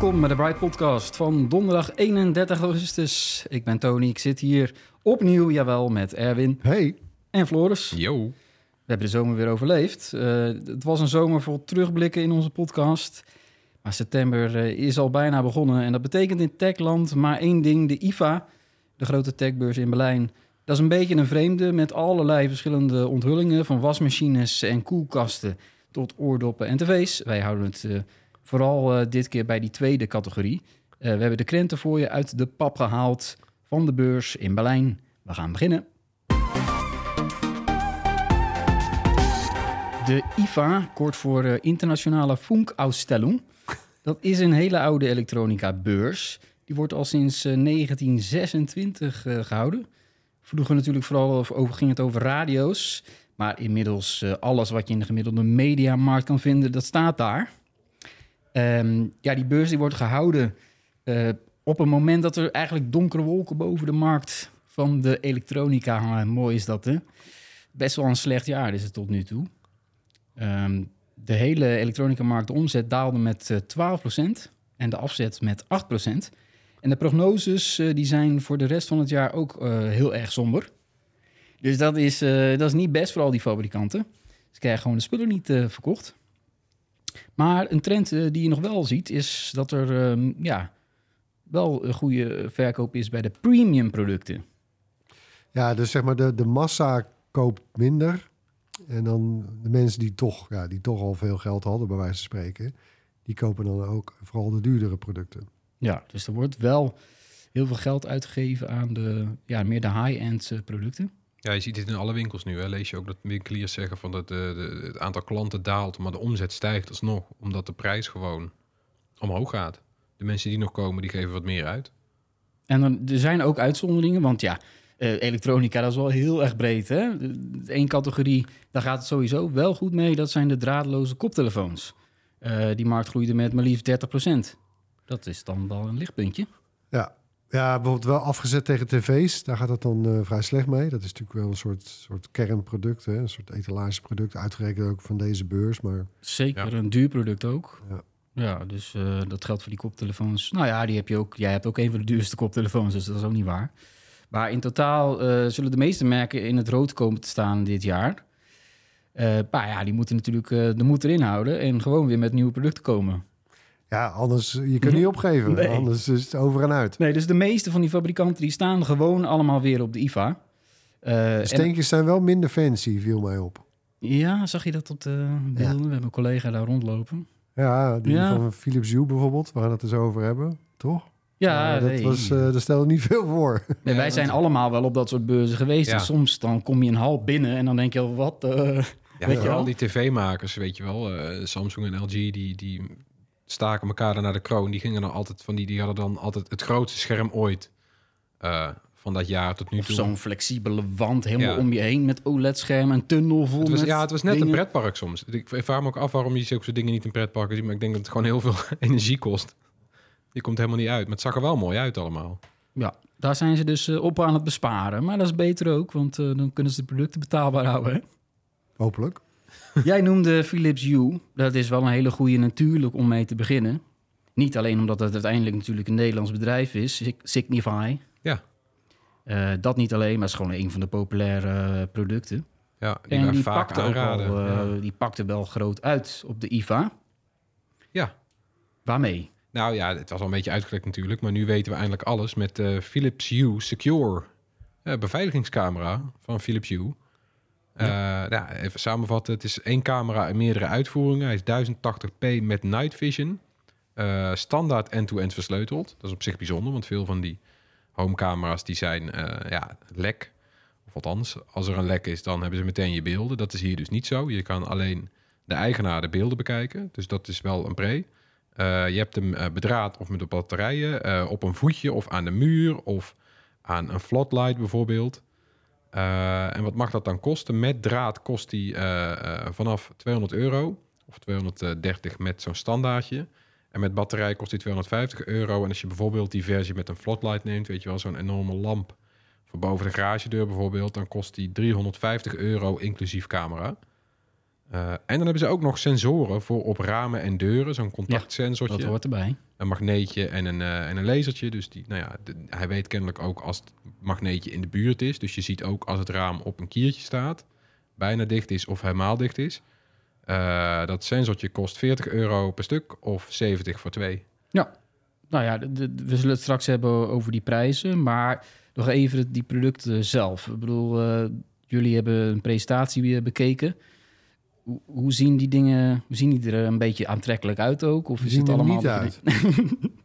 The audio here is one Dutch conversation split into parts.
Welkom bij de Bright Podcast van donderdag 31 augustus. Ik ben Tony, ik zit hier opnieuw, jawel, met Erwin Hey. en Floris. Yo. We hebben de zomer weer overleefd. Eh, het was een zomer vol terugblikken in onze podcast. Maar september eh, is al bijna begonnen. En dat betekent in techland maar één ding. De IFA, de grote techbeurs in Berlijn. Dat is een beetje een vreemde met allerlei verschillende onthullingen... van wasmachines en koelkasten tot oordoppen en tv's. Wij houden het eh, vooral eh, dit keer bij die tweede categorie. Eh, we hebben de krenten voor je uit de pap gehaald van de beurs in Berlijn. We gaan beginnen. De IFA, kort voor eh, Internationale Funkausstellung. Dat is een hele oude elektronica-beurs. Die wordt al sinds eh, 1926 eh, gehouden. Vroeger natuurlijk vooral over, ging het over radio's. Maar inmiddels alles wat je in de gemiddelde mediamarkt kan vinden, dat staat daar. Ehm, ja, die beurs die wordt gehouden eh, op een moment dat er eigenlijk donkere wolken boven de markt van de elektronica hangen. Mooi is dat, hè? Best wel een slecht jaar is het tot nu toe. Ehm, de hele elektronica-markt, omzet daalde met eh 12% en de afzet met 8%. En de prognoses eh, die zijn voor de rest van het jaar ook eh, heel erg somber. Dus dat is, eh, dat is niet best voor al die fabrikanten. Ze krijgen gewoon de spullen niet eh, verkocht. Maar een trend eh, die je nog wel ziet, is dat er ehm, ja, wel een goede verkoop is bij de premium producten. Ja, dus zeg maar de, de massa koopt minder. En dan de mensen die toch, ja, die toch al veel geld hadden, bij wijze van spreken, die kopen dan ook vooral de duurdere producten. Ja, dus er wordt wel heel veel geld uitgegeven aan de, ja, meer de high-end eh, producten. Ja, je ziet dit in alle winkels nu. Hè. Lees je ook dat winkeliers zeggen van dat de, de- het aantal klanten daalt, maar de omzet stijgt alsnog, omdat de prijs gewoon omhoog gaat. De mensen die nog komen, die geven wat meer uit. En dan, er zijn ook uitzonderingen, want ja, eh, elektronica dat is wel heel erg breed. Hè? Eén categorie, daar gaat het sowieso wel goed mee. Dat zijn de draadloze koptelefoons. Eh, die markt groeide met maar liefst 30%. Dat is dan wel een lichtpuntje. Ja. Ja, bijvoorbeeld wel afgezet tegen tv's. Daar gaat het dan eh, vrij slecht mee. Dat is natuurlijk wel een soort, soort kernproduct, hè? een soort etalageproduct. Uitgerekend ook van deze beurs. Maar Zeker Ja. een duur product ook. Ja. Ja, dus eh, dat geldt voor die koptelefoons. Nou ja, die heb je ook. Jij hebt ook een van de duurste koptelefoons, dus dat is ook niet waar. Maar in totaal eh, zullen de meeste merken in het rood komen te staan dit jaar. Eh maar ja, die moeten natuurlijk eh, de moed erin houden en gewoon weer met nieuwe producten komen. Ja, anders, je kunt niet opgeven. Nee. Anders is het over en uit. Nee, dus de meeste van die fabrikanten die staan gewoon allemaal weer op de IFA. Eh, De en- steentjes zijn wel minder fancy, viel mij op. ja, zag je dat op de beelden? We hebben een collega daar rondlopen. Ja, die Ja. van Philips Hue bijvoorbeeld. We gaan het eens over hebben, toch? Ja, Eh, dat, nee. was, eh dat stelde niet veel voor. Nee, wij zijn allemaal wel op dat soort beurzen geweest. Ja. En soms dan kom je een hal binnen en dan denk je, al, wat? eh, Ja, Weet je wel? die tv-makers, weet je wel. eh, Samsung en LG, die, die staken elkaar dan naar de kroon. Die gingen dan altijd van die, die hadden dan altijd het grootste scherm ooit eh, van dat jaar tot nu Of toe. zo'n flexibele wand helemaal Ja. om je heen met OLED-scherm en tunnel vol Het was, met ja, het was net dingen. een pretpark soms. Ik vraag me ook af waarom je zulke dingen niet in pretparken ziet. Maar ik denk dat het gewoon heel veel energie kost. Die komt helemaal niet uit. Maar het zag er wel mooi uit allemaal. Ja, daar zijn ze dus eh, op aan het besparen. Maar dat is beter ook, want eh, dan kunnen ze de producten betaalbaar houden. Hè? Hopelijk. Jij noemde Philips Hue. Dat is wel een hele goede natuurlijk om mee te beginnen. Niet alleen omdat het uiteindelijk natuurlijk een Nederlands bedrijf is, Sig- Signify. Ja. Eh, dat niet alleen, maar het is gewoon een van de populaire eh, producten. Ja, die en die vaak pakte, aanraden. wel, eh, ja. die pakte wel groot uit op de IFA. Ja. Waarmee? Nou ja, het was al een beetje uitgelekt natuurlijk. Maar nu weten we eindelijk alles met de Philips Hue Secure. eh, beveiligingscamera van Philips Hue. Eh, ja, even samenvatten. Het is één camera en meerdere uitvoeringen. Hij is 1080p met night vision. eh, standaard end-to-end versleuteld. Dat is op zich bijzonder, want veel van die homecamera's die zijn eh, ja, lek. Of althans, als er een lek is, dan hebben ze meteen je beelden. Dat is hier dus niet zo. Je kan alleen de eigenaar de beelden bekijken. Dus dat is wel een pre. Je hebt hem bedraad of met de batterijen op een voetje of aan de muur of aan een floodlight bijvoorbeeld. Eh, en wat mag dat dan kosten? Met draad kost die eh, eh, vanaf 200 euro of 230 met zo'n standaardje. En met batterij kost die 250 euro. En als je bijvoorbeeld die versie met een floodlight neemt, weet je wel, zo'n enorme lamp voor boven de garagedeur bijvoorbeeld, dan kost die 350 euro inclusief camera. Eh, en dan hebben ze ook nog sensoren voor op ramen en deuren, zo'n contactsensortje Dat hoort erbij. een magneetje en een, eh, en een lasertje. Dus die, nou ja, de- hij weet kennelijk ook als het magneetje in de buurt is. Dus je ziet ook als het raam op een kiertje staat, bijna dicht is of helemaal dicht is. Eh, dat sensortje kost 40 euro per stuk of 70 voor twee. Ja, nou ja, de- de- we zullen het straks hebben over die prijzen, maar nog even die producten zelf. Ik bedoel, jullie hebben een presentatie weer bekeken. Hoe, hoe zien die dingen, hoe zien die er een beetje aantrekkelijk uit ook? Of is zien het er allemaal... niet uit.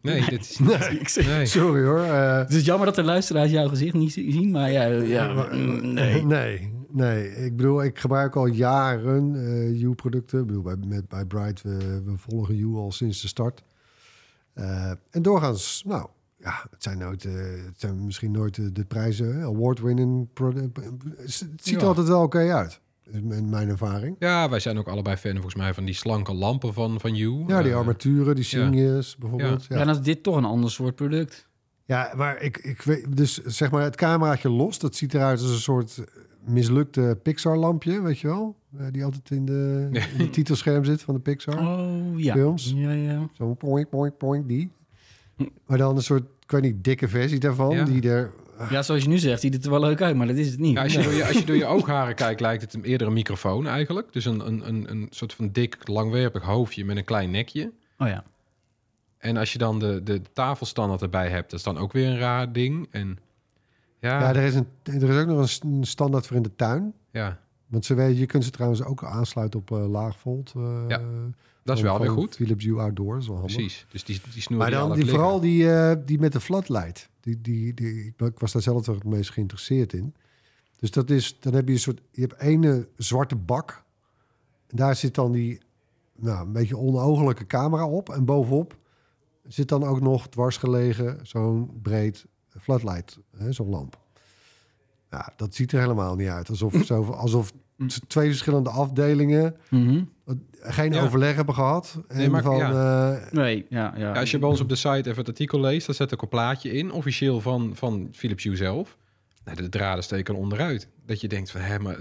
Nee, dit is Nee, Nee. sorry hoor. eh, Het is jammer dat de luisteraars jouw gezicht niet zi- zien, maar ja, ja mm, nee. nee, nee. Ik bedoel, ik gebruik al jaren eh U-producten. Ik bedoel, bij, met, bij Bright, we, we volgen U al sinds de start. Eh, en doorgaans, nou, ja, het zijn, nooit, het zijn misschien nooit de, de prijzen, award-winning. Het ziet er Ja. altijd wel oké uit, is mijn, ervaring. Ja, wij zijn ook allebei fan volgens mij van die slanke lampen van, van You. Ja, die Eh, armaturen, die Signes bijvoorbeeld. Ja. Ja, dan is dit toch een ander soort product. Ja, maar ik, ik weet, dus zeg maar het cameraatje los, dat ziet eruit als een soort mislukte Pixar-lampje, weet je wel? Eh, die altijd in de, in het titelscherm zit van de Pixar. Oh, ja. Films. Ja, ja. Zo'n point, point, point, die. Maar dan een soort, ik weet niet, dikke versie daarvan, Ja. die er... Ja, zoals je nu zegt, ziet het er wel leuk uit, maar dat is het niet. Ja, als, je door je, als je door je oogharen kijkt, lijkt het hem eerder een microfoon eigenlijk. Dus een, een, een, een soort van dik, langwerpig hoofdje met een klein nekje. Oh ja. En als je dan de, de tafelstandaard erbij hebt, dat is dan ook weer een raar ding. En ja, Ja, ja, er, is een, er is ook nog een een standaard voor in de tuin. Want ze weten, je kunt ze trouwens ook aansluiten op eh laagvolt. eh, Ja, dat is wel weer goed. Philips Hue Outdoor, is wel handig. Precies. Dus die, die snoer Maar dan die, vooral die, eh, die met de floodlight. Die, die, die, ik, was daar zelf het meest geïnteresseerd in. Dus dat is, dan heb je een soort, je hebt ene zwarte bak. En daar zit dan die, nou, een beetje onogelijke camera op. En bovenop zit dan ook nog dwars gelegen zo'n breed floodlight, hè, zo'n lamp. Ja, dat ziet er helemaal niet uit. Alsof, alsof twee verschillende afdelingen Mhm. geen Ja. overleg hebben gehad. En Nee, maar- van, ja. eh, Nee, ja, ja. Ja, als je bij ons op de site even het artikel leest, dan zet ik een plaatje in, officieel van, van Philips Hue zelf. Nou, de draden steken onderuit. Dat je denkt van, hè, maar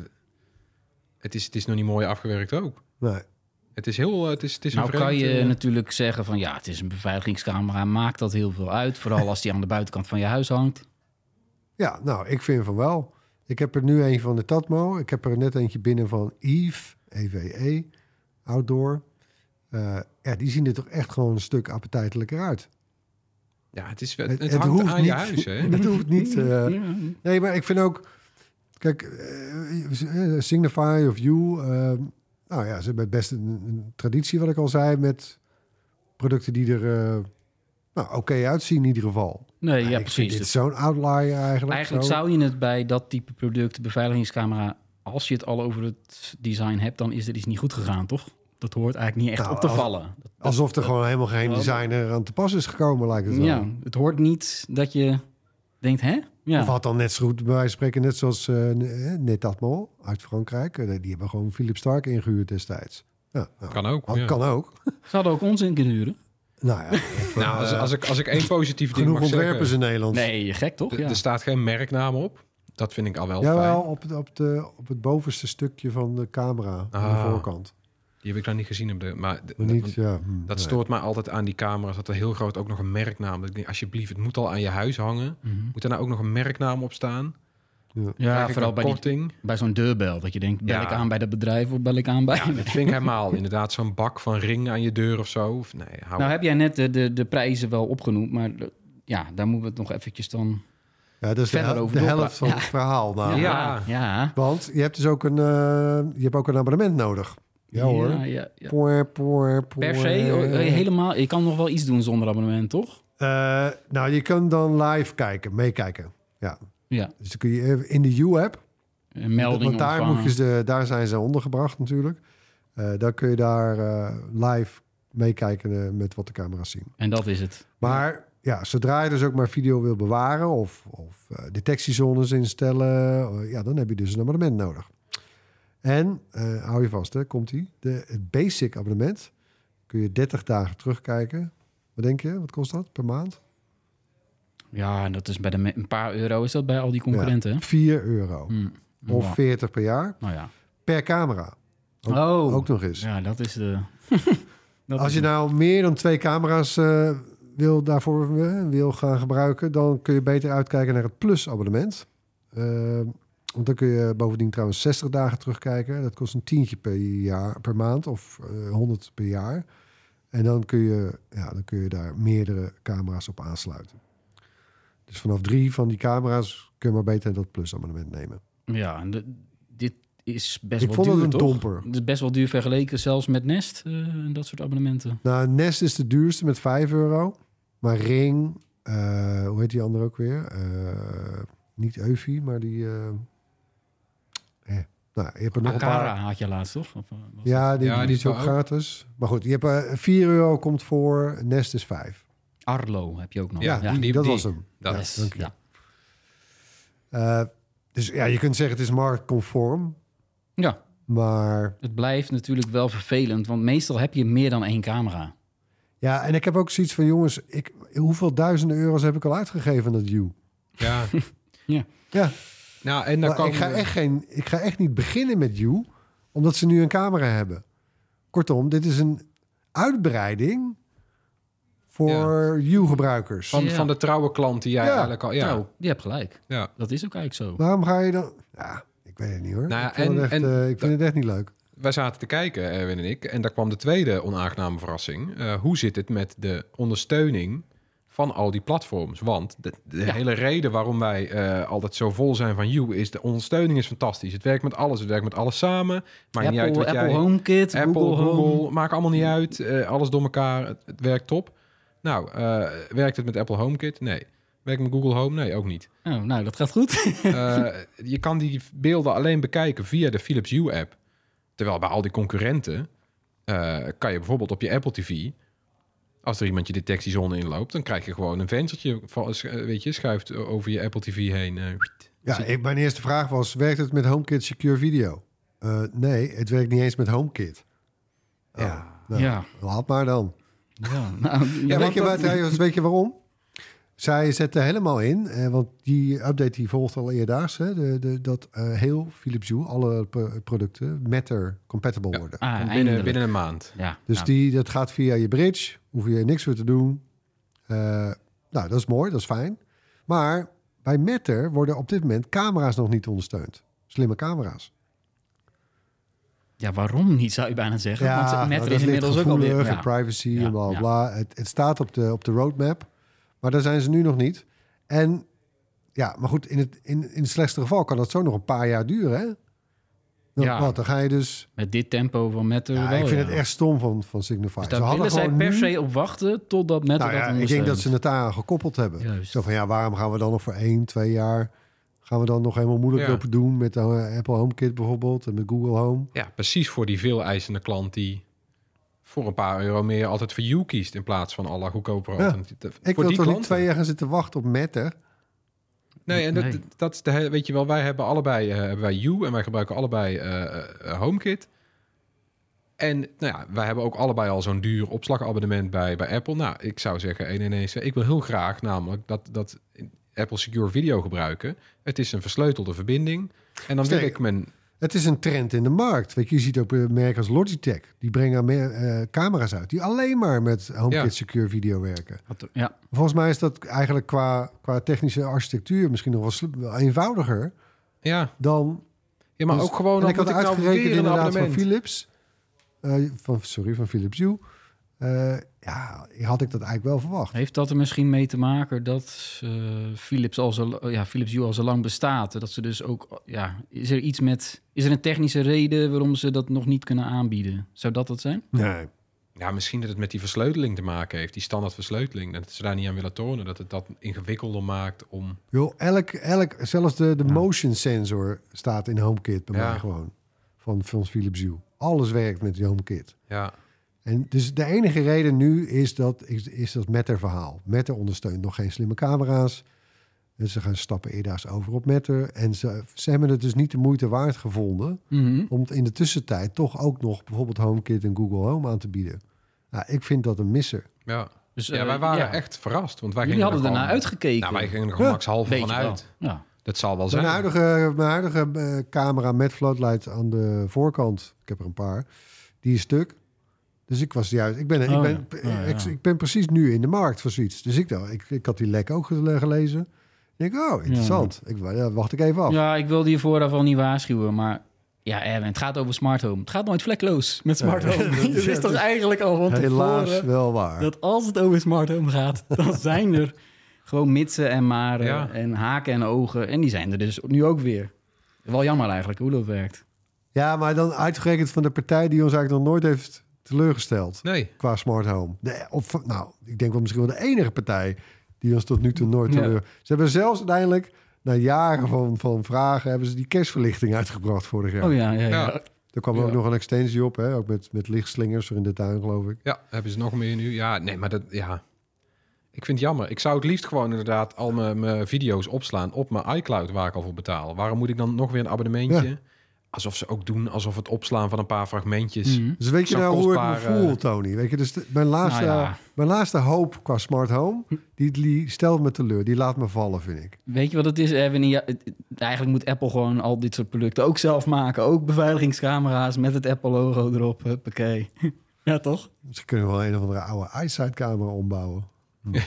het is, het is nog niet mooi afgewerkt ook. nee. Het is heel, eh, het is, het is nou een kan je eh, natuurlijk zeggen van ja, het is een beveiligingscamera, maakt dat heel veel uit. Vooral als die aan de buitenkant van je huis hangt. Ja, nou, ik vind van wel. Ik heb er nu een van de Tatmo. Ik heb er net eentje binnen van Eve, EVE, Outdoor. Eh, ja, die zien er toch echt gewoon een stuk appetijtelijker uit. Ja, het, is, het, het hangt aan niet, je huis, hè? Het hoeft niet. eh, Ja. nee, maar ik vind ook... Kijk, eh, Signify of You... eh, nou ja, ze hebben best een, een traditie, wat ik al zei... met producten die er eh, nou, oké uitzien in ieder geval. Nee, ja, ik vind precies. dit Dus zo'n outlier eigenlijk. eigenlijk zo. zou je het bij dat type product, de beveiligingscamera, als je het al over het design hebt, dan is er iets niet goed gegaan, toch? Dat hoort eigenlijk niet echt Nou, op te als- vallen. Dat- Alsof er gewoon helemaal geen designer aan te pas is gekomen, lijkt het wel. ja, het hoort niet dat je denkt, hè? Ja. Of had dan net zo goed, bij wijze van spreken, net zoals eh Netatmo uit Frankrijk. Eh, die hebben gewoon Philip Stark ingehuurd destijds. Ja, nou, Kan ook. kan, ja. kan ook. Ze hadden ook ons in kunnen huren. Nou ja, Nou, als, eh, als, ik, als ik één positief ding genoeg mag ontwerpers zeggen... in Nederland. Nee, gek toch? Ja. Er staat geen merknaam op. Dat vind ik al wel Jawel, fijn. op het, op, de, op het bovenste stukje van de camera, aan de Ah. voorkant. Die heb ik dan niet gezien. Op de, maar Maar dat- niet, ja, hm, dat nee. stoort mij altijd aan die camera's. Dat er heel groot ook nog een merknaam... Dat ik denk, alsjeblieft, het moet al aan je huis hangen. Mhm. Moet er nou ook nog een merknaam op staan? Ja, ik vooral bij, die, bij zo'n deurbel. Dat je denkt, bel Ja. ik aan bij dat bedrijf of bel ik aan bij... Ja, dat vind ik helemaal. Inderdaad, zo'n bak van ring aan je deur of zo. Of, nee, hou Nou op. heb jij net de, de, de prijzen wel opgenoemd, maar eh, ja, daar moeten we het nog eventjes dan... Ja, dat is de, hel- helft van Ja. het verhaal. Nou. Ja. ja. Want je hebt dus ook een, eh, je hebt ook een abonnement nodig. Ja hoor. Ja, ja, ja. Poor, poor, poor. Per se, oh, eh, helemaal. Je kan nog wel iets doen zonder abonnement, toch? Eh, nou, je kan dan live kijken, meekijken. Ja. Ja. Dus dan kun je even in de U-app. Een melding Want daar, ontvangen. moet je daar zijn ze ondergebracht natuurlijk. Eh dan kun je daar eh, live meekijken eh, met wat de camera's zien. En dat is het. Maar ja, zodra je dus ook maar video wil bewaren of, of eh, detectiezones instellen, eh, ja, dan heb je dus een abonnement nodig. En eh, hou je vast, hè, komt ie. De het basic abonnement kun je 30 dagen terugkijken. Wat denk je? Wat kost dat per maand? Ja, en dat is bij de een paar euro is dat bij al die concurrenten. hè? 4 euro. Hm. Of Ja. 40 per jaar Nou ja. per camera. Ook, oh, ook nog eens. ja, dat is de. dat Als is je nou meer dan twee camera's eh, wil daarvoor eh, wil gaan gebruiken, dan kun je beter uitkijken naar het Plus abonnement. Eh, want dan kun je bovendien trouwens 60 dagen terugkijken. Dat kost een tientje per jaar per maand of eh 100 per jaar. En dan kun je, ja, dan kun je daar meerdere camera's op aansluiten. Dus vanaf drie van die camera's kun je maar beter dat Plus abonnement nemen. Ja, en de- dit is best Ik wel vond het duur, een toch? domper. Het is best wel duur vergeleken zelfs met Nest eh, en dat soort abonnementen. Nou, Nest is de duurste met 5 euro. Maar Ring, eh, hoe heet die andere ook weer? Eh, niet Eufy, maar die... eh, eh, nou, je hebt er nog een Akara paar. had je laatst, toch? Of, Ja, die, Ja, die die is ook gratis. Maar goed, je hebt eh 4 euro komt voor, Nest is 5. Arlo heb je ook nog. Ja, die, die- dat die- was hem. Dat Ja, Yes, dank je. ja. Eh, dus ja, je kunt zeggen het is marktconform. ja, Maar het blijft natuurlijk wel vervelend, want meestal heb je meer dan één camera. ja, en ik heb ook zoiets van... jongens, ik, hoeveel duizenden euro's heb ik al uitgegeven aan dat U? Ja. Ja, Nou, en dan kan ik, ga echt geen, ik ga echt niet beginnen met You, omdat ze nu een camera hebben. Kortom, dit is een uitbreiding voor You-gebruikers. van, Ja. van de trouwe klant die jij Ja. eigenlijk al... Ja, Nou, je hebt gelijk. ja. Dat is ook eigenlijk zo. Waarom ga je dan... Ja, ik weet het niet hoor. Nou ja, ik vind, en- het, echt, en- eh, ik vind het echt niet leuk. wij zaten te kijken, Erwin en ik, en daar kwam de tweede onaangename verrassing. Eh, hoe zit het met de ondersteuning van al die platforms? Want de, de Ja. hele reden waarom wij eh, altijd zo vol zijn van You is de ondersteuning is fantastisch. Het werkt met alles, het werkt met alles samen. Maakt niet uit wat Apple jij... HomeKit, Apple, Google, Google, Home. maakt allemaal niet uit. Eh, alles door elkaar, het, het werkt top. Nou, eh, werkt het met Apple HomeKit? Nee. Werkt het met Google Home? Nee, ook niet. Oh, nou, dat gaat goed. Eh, je kan die beelden alleen bekijken via de Philips Hue-app. Terwijl bij al die concurrenten eh, kan je bijvoorbeeld op je Apple TV... als er iemand je detectiezone inloopt... dan krijg je gewoon een venstertje, weet je, schuift over je Apple TV heen. Ja, ik, mijn eerste vraag was, werkt het met HomeKit Secure Video? Eh, nee, het werkt niet eens met HomeKit. Oh, Ja. nou, Ja. Laat maar dan. Ja, nou, Ja, weet, je wat, trouwens, weet je waarom? Zij zetten helemaal in, eh, want die update die volgt al eerdaags, hè, de, de, dat eh, heel Philips Hue, alle pro- producten, Matter compatible Ja. worden. ah, binnen, binnen een maand. Ja, Dus die, dat gaat via je bridge, hoef je niks voor te doen. Eh, nou, dat is mooi, dat is fijn. Maar bij Matter worden op dit moment camera's nog niet ondersteund. Slimme camera's. Ja, waarom niet, zou je bijna zeggen. Want nou, Matter dat is inmiddels ook alweer... Ja. privacy Ja, en bla bla, ja. bla. Het, het staat op de, op de roadmap, maar daar zijn ze nu nog niet. En ja, maar goed, in het, in, in het slechtste geval kan dat zo nog een paar jaar duren, hè? Dan, Ja. wat, dan ga je dus... Met dit tempo van Matter Ja, wel, ik vind ja. het echt stom van, van Signify. Dus Ze daar hadden willen zij per nu- se op wachten totdat Matter Nou ja, dat ik denk dat ze het daar gekoppeld hebben. Juist. Zo van, ja, waarom gaan we dan nog voor één, twee jaar... gaan we dan nog helemaal moeilijk Ja. lopen doen... met de eh, Apple HomeKit bijvoorbeeld en met Google Home? Ja, precies voor die veel eisende klant die voor een paar euro meer altijd voor You kiest in plaats van alle goedkopere Ja. alternatieven. Ik voor wil toch niet twee jaar gaan zitten wachten op Matter... Nee, en dat, Nee. dat is de hele, weet je wel, wij hebben allebei eh, hebben wij You en wij gebruiken allebei eh, eh, HomeKit. En nou ja, wij hebben ook allebei al zo'n duur opslagabonnement bij, bij Apple. Nou, ik zou zeggen 1 en 1. Ik wil heel graag namelijk dat, dat Apple Secure Video gebruiken. Het is een versleutelde verbinding. En dan wil Sterk. ik mijn... Het is een trend in de markt. Weet je, je ziet ook eh, merken als Logitech. Die brengen meer, eh, camera's uit die alleen maar met HomeKit Ja. Secure Video werken. Wat- Ja, Volgens mij is dat eigenlijk qua, qua technische architectuur misschien nog wel, eenvoudiger Ja, dan. ja maar Dus- ook gewoon... en ik had moet nou uitgerekend weer een inderdaad van. Philips. eh, van, sorry, van Philips Hue. Eh, ja, had ik dat eigenlijk wel verwacht. Heeft dat er misschien mee te maken dat eh, Philips al zo, ja, Philips Hue al zo lang bestaat? Dat ze dus ook, ja, is er iets met, is er een technische reden waarom ze dat nog niet kunnen aanbieden? Zou dat het zijn? Nee. Ja, misschien dat het met die versleuteling te maken heeft. Die standaard versleuteling. Dat ze daar niet aan willen tonen. Dat het dat ingewikkelder maakt om... Joh, elk, elk, zelfs de, de Ja. motion sensor staat in HomeKit bij Ja. mij gewoon. Van, van Philips Hue. Alles werkt met die HomeKit. Ja, En dus de enige reden nu is dat, is, is dat Matter verhaal. Matter ondersteunt nog geen slimme camera's. Dus ze gaan stappen eerder over op Matter. En ze, ze hebben het dus niet de moeite waard gevonden... Mhm. om in de tussentijd toch ook nog bijvoorbeeld HomeKit en Google Home aan te bieden. Nou, ik vind dat een misser. ja. Dus, ja eh, wij waren ja. echt verrast. Want wij Jullie gingen hadden er ernaar gewoon- uitgekeken. Nou, wij gingen er Ja. gemakshalve Beetje vanuit. wel. Ja. Dat zal wel Mijn zijn. huidige, mijn huidige eh, camera met floodlight aan de voorkant, ik heb er een paar, die is stuk. Dus ik was juist, ik ben, ik Oh, ben, ja. Oh, ik, ja. ik ben precies nu in de markt voor zoiets. Dus ik dacht, ik, ik had die lek ook gele- gelezen. Ik denk, oh, interessant. Ik, ja, wacht ik even af. Ja, ik wilde je vooraf al niet waarschuwen, maar ja, Erwin, het gaat over smart home. Het gaat nooit vlekloos met smart Ja, home. dat Je is- wist toch eigenlijk al van Helaas tevoren wel waar. dat als het over smart home gaat, dan zijn er gewoon mitsen en maren Ja. en haken en ogen. En die zijn er dus nu ook weer. Wel jammer eigenlijk hoe dat werkt. Ja, maar dan uitgerekend van de partij die ons eigenlijk nog nooit heeft teleurgesteld Nee. qua smart home. De, of, nou, ik denk wel misschien wel de enige partij die ons tot nu toe nooit Ja. teleur... Ze hebben zelfs uiteindelijk, na jaren van, van vragen, hebben ze die kerstverlichting uitgebracht vorig jaar. Oh ja, ja, ja. Ja. Er kwam ook nog een extensie op, hè? ook met, met lichtslingers voor in de tuin, geloof ik. Ja, hebben ze nog meer nu? Ja, nee, maar dat, ja. Ik vind het jammer. Ik zou het liefst gewoon inderdaad al mijn, mijn video's opslaan op mijn iCloud waar ik al voor betaal. Waarom moet ik dan nog weer een abonnementje? Alsof ze ook doen, alsof het opslaan van een paar fragmentjes. Mhm. Dus weet je nou hoe ik me voel, Tony? Weet je, dus de- mijn, laatste, Nou ja. mijn laatste hoop qua smart home, die, die stelt me teleur. Die laat me vallen, vind ik. Weet je wat het is, Erwin? Ja, eigenlijk moet Apple gewoon al dit soort producten ook zelf maken. Ook beveiligingscamera's met het Apple-logo erop. Huppakee. ja, toch? Ze kunnen wel een of andere oude iSight-camera ombouwen.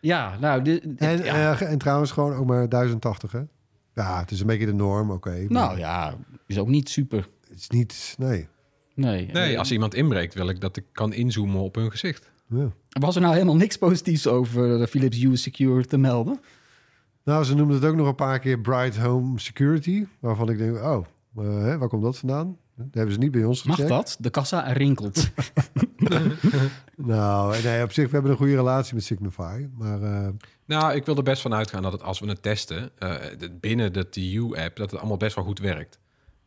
Ja, nou... Dit, En, ja. eh, en trouwens gewoon ook maar 1080, hè? Ja, het is een beetje de norm, oké. maar nou ja, is ook niet super. Het is niet... Nee. Nee. Nee, Eh, als iemand inbreekt, wil ik dat ik kan inzoomen op hun gezicht. Ja. Was er nou helemaal niks positiefs over de Philips Hue Secure te melden? Nou, ze noemden het ook nog een paar keer Bright Home Security. Waarvan ik denk, oh, eh, hè, waar komt dat vandaan? Dat hebben ze niet bij ons Mag gecheckt. dat? De kassa rinkelt. Nou, nee, op zich, we hebben een goede relatie met Signify. Maar eh, Nou, ik wil er best van uitgaan dat het, als we het testen, eh, de- binnen de TU-app, dat het allemaal best wel goed werkt.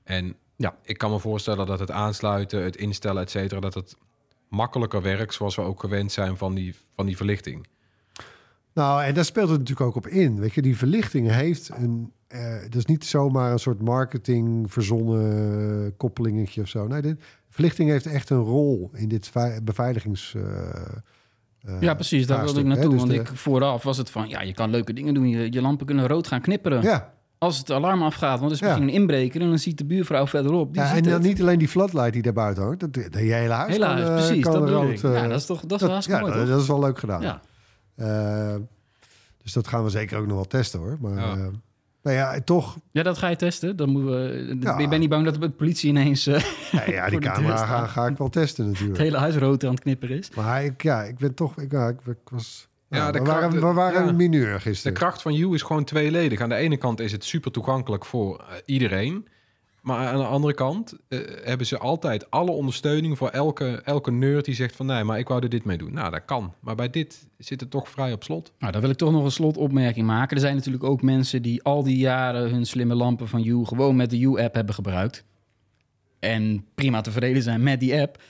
En Ja. ik kan me voorstellen dat het aansluiten, het instellen, et cetera, dat het makkelijker werkt, zoals we ook gewend zijn van die, van die verlichting. Nou, en daar speelt het natuurlijk ook op in. Weet je, die verlichting heeft een. eh het is niet zomaar een soort marketing verzonnen koppelingetje of zo. Nee, dit, verlichting heeft echt een rol in dit vei- beveiligings. Eh, ja, precies. Daar wilde ik naartoe. Dus want de- ik, vooraf was het van, ja, je kan leuke dingen doen. Je, je lampen kunnen rood gaan knipperen. Ja, Als het alarm afgaat, want er is Ja. misschien een inbreker... en dan ziet de buurvrouw verderop. Die ja ziet en dan het. niet alleen die floodlight die daar buiten hangt. Dat, de hele huis Helaas, kan, eh, precies. kan Dat rood, ik. eh, ja, dat is toch dat is dat, ja, mooi, dat, dat is wel leuk gedaan. Ja. Dus dat gaan we zeker ook nog wel testen hoor. Maar Ja. Nou ja, toch. ja, dat ga je testen. Dan moeten we, Ja. Ik ben niet bang dat de politie ineens eh, Ja, ja, die camera ga, ga ik wel testen het natuurlijk. hele huis rood aan het knipperen is. Maar ik, ja, ik ben toch. Ik, ja, ik, ik was. Ja, we, kracht- waren, we waren ja. een mineur De gisteren. kracht van U is gewoon tweeledig. Aan de ene kant is het super toegankelijk voor eh, iedereen. Maar aan de andere kant eh, hebben ze altijd alle ondersteuning voor elke, elke nerd die zegt van nee, maar ik wou er dit mee doen. Nou, dat kan. Maar bij dit zit het toch vrij op slot. Nou, dan wil ik toch nog een slotopmerking maken. Er zijn natuurlijk ook mensen die al die jaren hun slimme lampen van Hue gewoon met de Hue-app hebben gebruikt. En prima tevreden zijn met die app.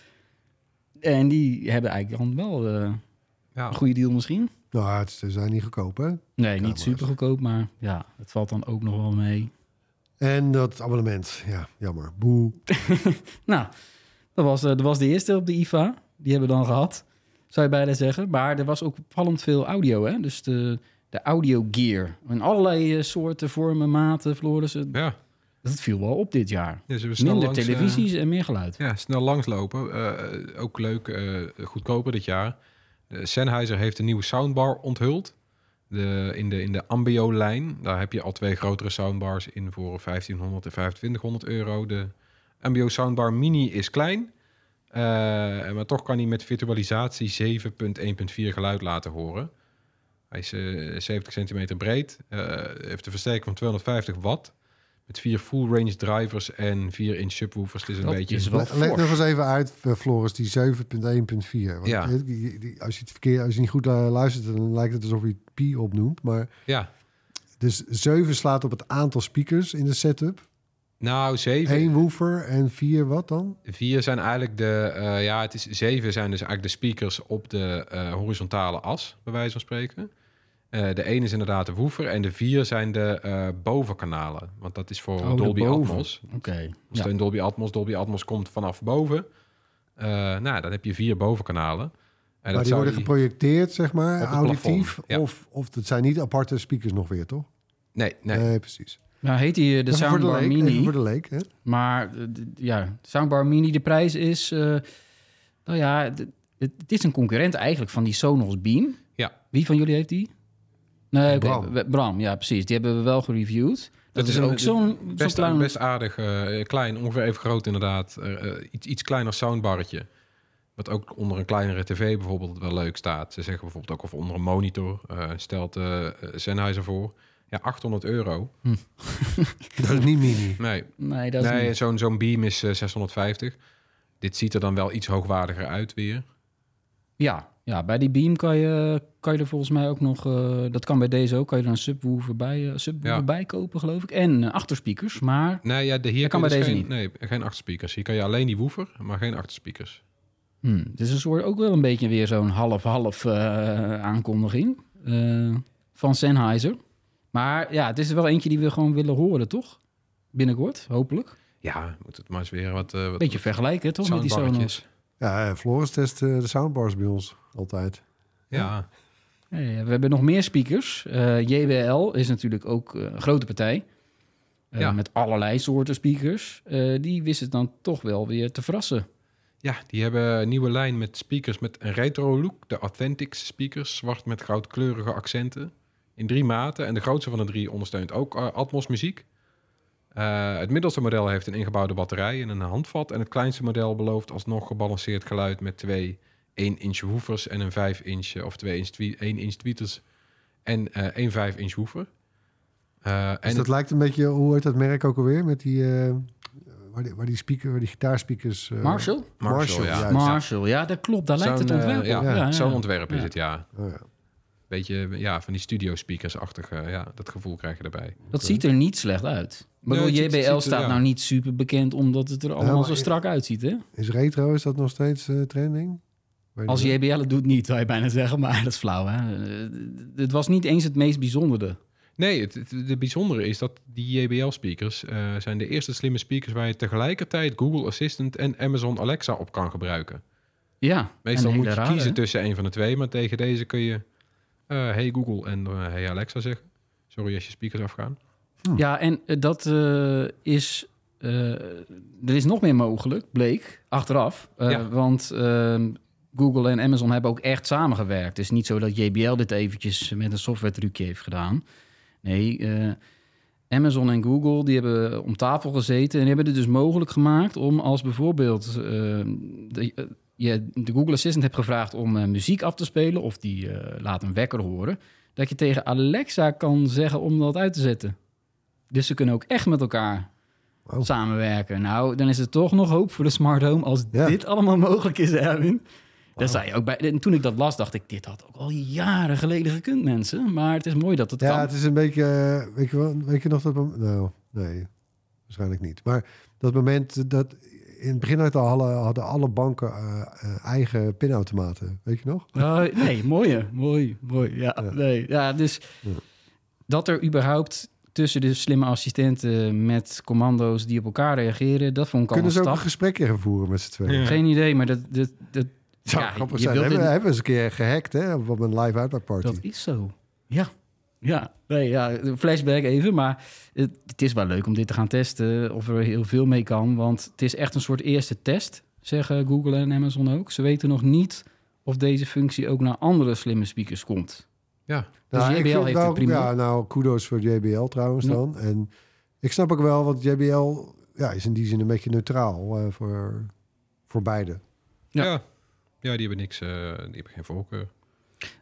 En die hebben eigenlijk dan wel eh, Ja. een goede deal misschien. Nou, het, ze zijn niet goedkoop, hè? Nee, Camera's. niet super goedkoop, maar ja, het valt dan ook nog wel mee. En dat abonnement. Ja, jammer. Boe. Nou, dat was, eh, dat was de eerste op de IFA. Die hebben we dan gehad, zou je bijna zeggen. Maar er was ook opvallend veel audio, hè? Dus de, de audio gear. In allerlei eh, soorten, vormen, maten, Floris. Ja. Dat viel wel op dit jaar. Dus we Minder langs, eh, televisies en meer geluid. Ja, snel langslopen. Eh, ook leuk, eh, goedkoper dit jaar. De Sennheiser heeft een nieuwe soundbar onthuld. De, in, de, in de Ambio-lijn. Daar heb je al twee grotere soundbars in voor 1500 en 2500 euro. De Ambio Soundbar Mini is klein. Eh, maar toch kan hij met virtualisatie 7.1.4 geluid laten horen. Hij is eh, 70 centimeter breed, eh, heeft een versterking van 250 watt... met vier full range drivers en 4 inch subwoofers. Het is een Dat beetje... is wel Leg nog eens even uit, eh, Floris, die 7.1.4. Want Ja. die- die- die- als, je het verkeer, als je niet goed eh, luistert, dan lijkt het alsof je het pi opnoemt. Maar Ja, dus 7 slaat op het aantal speakers in de setup. nou 7... Eén woofer en vier wat dan? Vier zijn eigenlijk de, eh, ja, het is zeven zijn dus eigenlijk de speakers op de eh, horizontale as, bij wijze van spreken. Eh, de één is inderdaad de woofer en de vier zijn de eh, bovenkanalen. Want dat is voor Oh, Dolby. Atmos. Oké. Dus Ja. een Dolby Atmos, Dolby Atmos komt vanaf boven. Eh, nou, dan heb je vier bovenkanalen. En maar dat die worden die- geprojecteerd, zeg maar, auditief. ja. Of, of het zijn niet aparte speakers nog weer, toch? Nee, nee. precies. Nou heet die de Even voor de Soundbar leek, Mini. voor de leek, hè? Maar ja, Soundbar Mini, de prijs is... eh, nou ja, het, het is een concurrent eigenlijk van die Sonos Beam. Ja. Wie van jullie heeft die? Nee, Bram. ja, precies. Die hebben we wel gereviewd. Dat, Dat is een- ook zo'n zo'n Best, klein... best aardig, eh, klein, ongeveer even groot inderdaad. Eh, eh, iets, iets kleiner soundbarretje. Wat ook onder een kleinere tv bijvoorbeeld wel leuk staat. Ze zeggen bijvoorbeeld ook of onder een monitor. eh, stelt eh Sennheiser voor. Ja, 800 euro. Dat is niet mini. Nee, Nee, dat is nee niet- zo'n zo'n Beam is eh, 650. Dit ziet er dan wel iets hoogwaardiger uit weer. Ja, ja, bij die Beam kan je, kan je er volgens mij ook nog... eh, dat kan bij deze ook. Kan je er een subwoofer bij, eh, subwoofer Ja. bij kopen, geloof ik. En eh, achterspeakers. Maar Nee, ja, de, hier kan bij dus deze geen, Nee, geen achterspeakers. Hier kan je alleen die woofer, maar geen achterspeakers. Hmm, het is een soort ook wel een beetje weer zo'n half-half aankondiging van Sennheiser. Maar ja, het is er wel eentje die we gewoon willen horen, toch? Binnenkort, hopelijk. Ja, moet het maar eens weer wat... wat Beetje vergelijken, toch? Met die Sonos. Ja, eh, Floris test eh, de soundbars bij ons altijd. Ja, we hebben nog meer speakers. Eh, JBL is natuurlijk ook een grote partij. Eh, Ja. Met allerlei soorten speakers. Eh, die wist het dan toch wel weer te verrassen. Ja, die hebben een nieuwe lijn met speakers met een retro look. De Authentics speakers, zwart met goudkleurige accenten. In drie maten. En de grootste van de drie ondersteunt ook Atmos muziek. Eh, het middelste model heeft een ingebouwde batterij en een handvat. En het kleinste model belooft alsnog gebalanceerd geluid met twee 1-inch woofers en een 5-inch of 2-inch 1-inch tweeters en eh één 5-inch woofer. Eh, Dus en dat lijkt een beetje, hoe heet dat merk ook alweer? Met die, eh, waar die, waar die speaker, waar die gitaarspeakers... eh, Marshall? Marshall, ja. Marshall, ja, dat klopt. Daar lijkt het zo'n, eh, ontwerp op. ja, Ja, ja. zo'n ontwerp is het, ja. Oh, ja. Beetje ja, van die studio speakers-achtig, eh, ja, dat gevoel krijg je erbij. Dat ziet er niet slecht uit. Maar Nee, JBL ziet er- staat ja. nou niet super bekend omdat het er allemaal zo strak uitziet, hè? Is retro, is dat nog steeds eh, trending? Als? JBL het doet niet, zou je bijna zeggen, maar dat is flauw, hè? Eh, Het was niet eens het meest bijzondere. Nee, het, het, de bijzondere is dat die JBL-speakers eh, zijn de eerste slimme speakers waar je tegelijkertijd Google Assistant en Amazon Alexa op kan gebruiken. Ja, Meestal moet je kiezen hè? tussen een van de twee, maar tegen deze kun je eh, hey Google en hey Alexa zeggen. Sorry als je speakers afgaan. Ja, en eh, dat eh, is... eh, er is nog meer mogelijk, bleek, achteraf. Ja. Want eh, Google en Amazon hebben ook echt samengewerkt. Het is niet zo dat JBL dit eventjes met een software trucje heeft gedaan. Nee, Amazon en Google die hebben om tafel gezeten... en hebben het dus mogelijk gemaakt om als bijvoorbeeld... de, je de Google Assistant hebt gevraagd om muziek af te spelen... of die laat een wekker horen... dat je tegen Alexa kan zeggen om dat uit te zetten. Dus ze kunnen ook echt met elkaar samenwerken. Nou, dan is er toch nog hoop voor de smart home als Ja. dit allemaal mogelijk is, Erwin. Dat zei je ook bij. En toen ik dat las, dacht ik, dit had ook al jaren geleden gekund, mensen. Maar het is mooi dat het Ja, kan. het is een beetje, eh, weet je, wel, weet je nog dat? Nou, nee, waarschijnlijk niet. Maar dat moment dat in het begin uit al hadden, hadden alle banken eh, eh, eigen pinautomaten, weet je nog? Oh, nee, mooi, mooi, mooi. Ja, Ja. Nee, ja, dus Ja. dat er überhaupt tussen de slimme assistenten met commando's die op elkaar reageren, dat vond ik al Kunnen een ze ook een gesprek voeren met z'n tweeën? Ja. Geen idee, maar dat, dat, dat, Zou Ja, grappig je zijn. wilt Hebben, het- hebben we eens een keer gehackt hè, op een live uitbackparty. Dat is zo. Ja. Ja, nee, ja, een flashback even. Maar het, het is wel leuk om dit te gaan testen. Of er heel veel mee kan. Want het is echt een soort eerste test, zeggen Google en Amazon ook. Ze weten nog niet of deze functie ook naar andere slimme speakers komt. Ja, Dus Nou, ik JBL heeft het prima. Ja, nou, kudos voor JBL trouwens Ja. dan. En ik snap ook wel, want JBL ja, is in die zin een beetje neutraal eh, voor, voor beide. Ja. Ja. ja. die hebben niks, eh, die hebben geen voorkeur.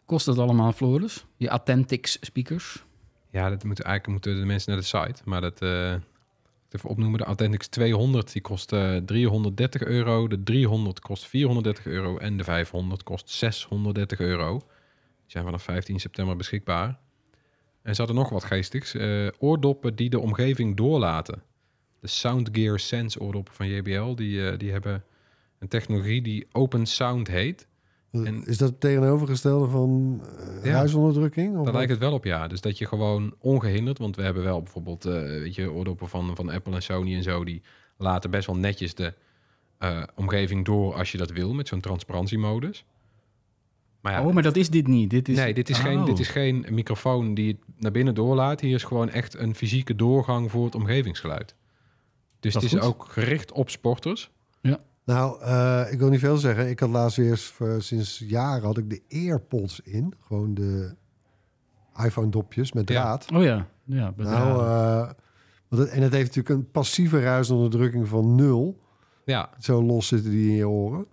Kost dat allemaal, Floris? Je Authentics speakers? Ja, dat moeten eigenlijk moeten de mensen naar de site. Maar dat uh, even opnoemen. De Authentics 200 die kost uh, 330 euro. De 300 kost 430 euro. En de 500 kost 630 euro. Die zijn vanaf 15 september beschikbaar. En ze hadden nog wat geestigs. Uh, oordoppen die de omgeving doorlaten. De Soundgear Sense oordoppen van JBL. Die, uh, die hebben een technologie die Open Sound heet. En, is dat het tegenovergestelde van uh, Ja. huisonderdrukking? Of Daar lijkt het wel op, ja. Dus dat je gewoon ongehinderd... want we hebben wel bijvoorbeeld, eh, weet je, oordoppen van, van Apple en Sony en zo... die laten best wel netjes de eh, omgeving door als je dat wil... met zo'n transparantiemodus. Maar ja, Oh, maar dat is dit niet. Dit is... nee, dit is, geen, Oh. dit is geen microfoon die het naar binnen doorlaat. Hier is gewoon echt een fysieke doorgang voor het omgevingsgeluid. Dus Dat het is goed. ook gericht op sporters. Nou, eh, ik wil niet veel zeggen. Ik had laatst weer voor- sinds jaren had ik de AirPods in. Gewoon de iPhone-dopjes met Ja. draad. Oh ja. ja Nou, eh, want het, en het heeft natuurlijk een passieve ruisonderdrukking van nul. Ja, Zo los zitten die in je oren.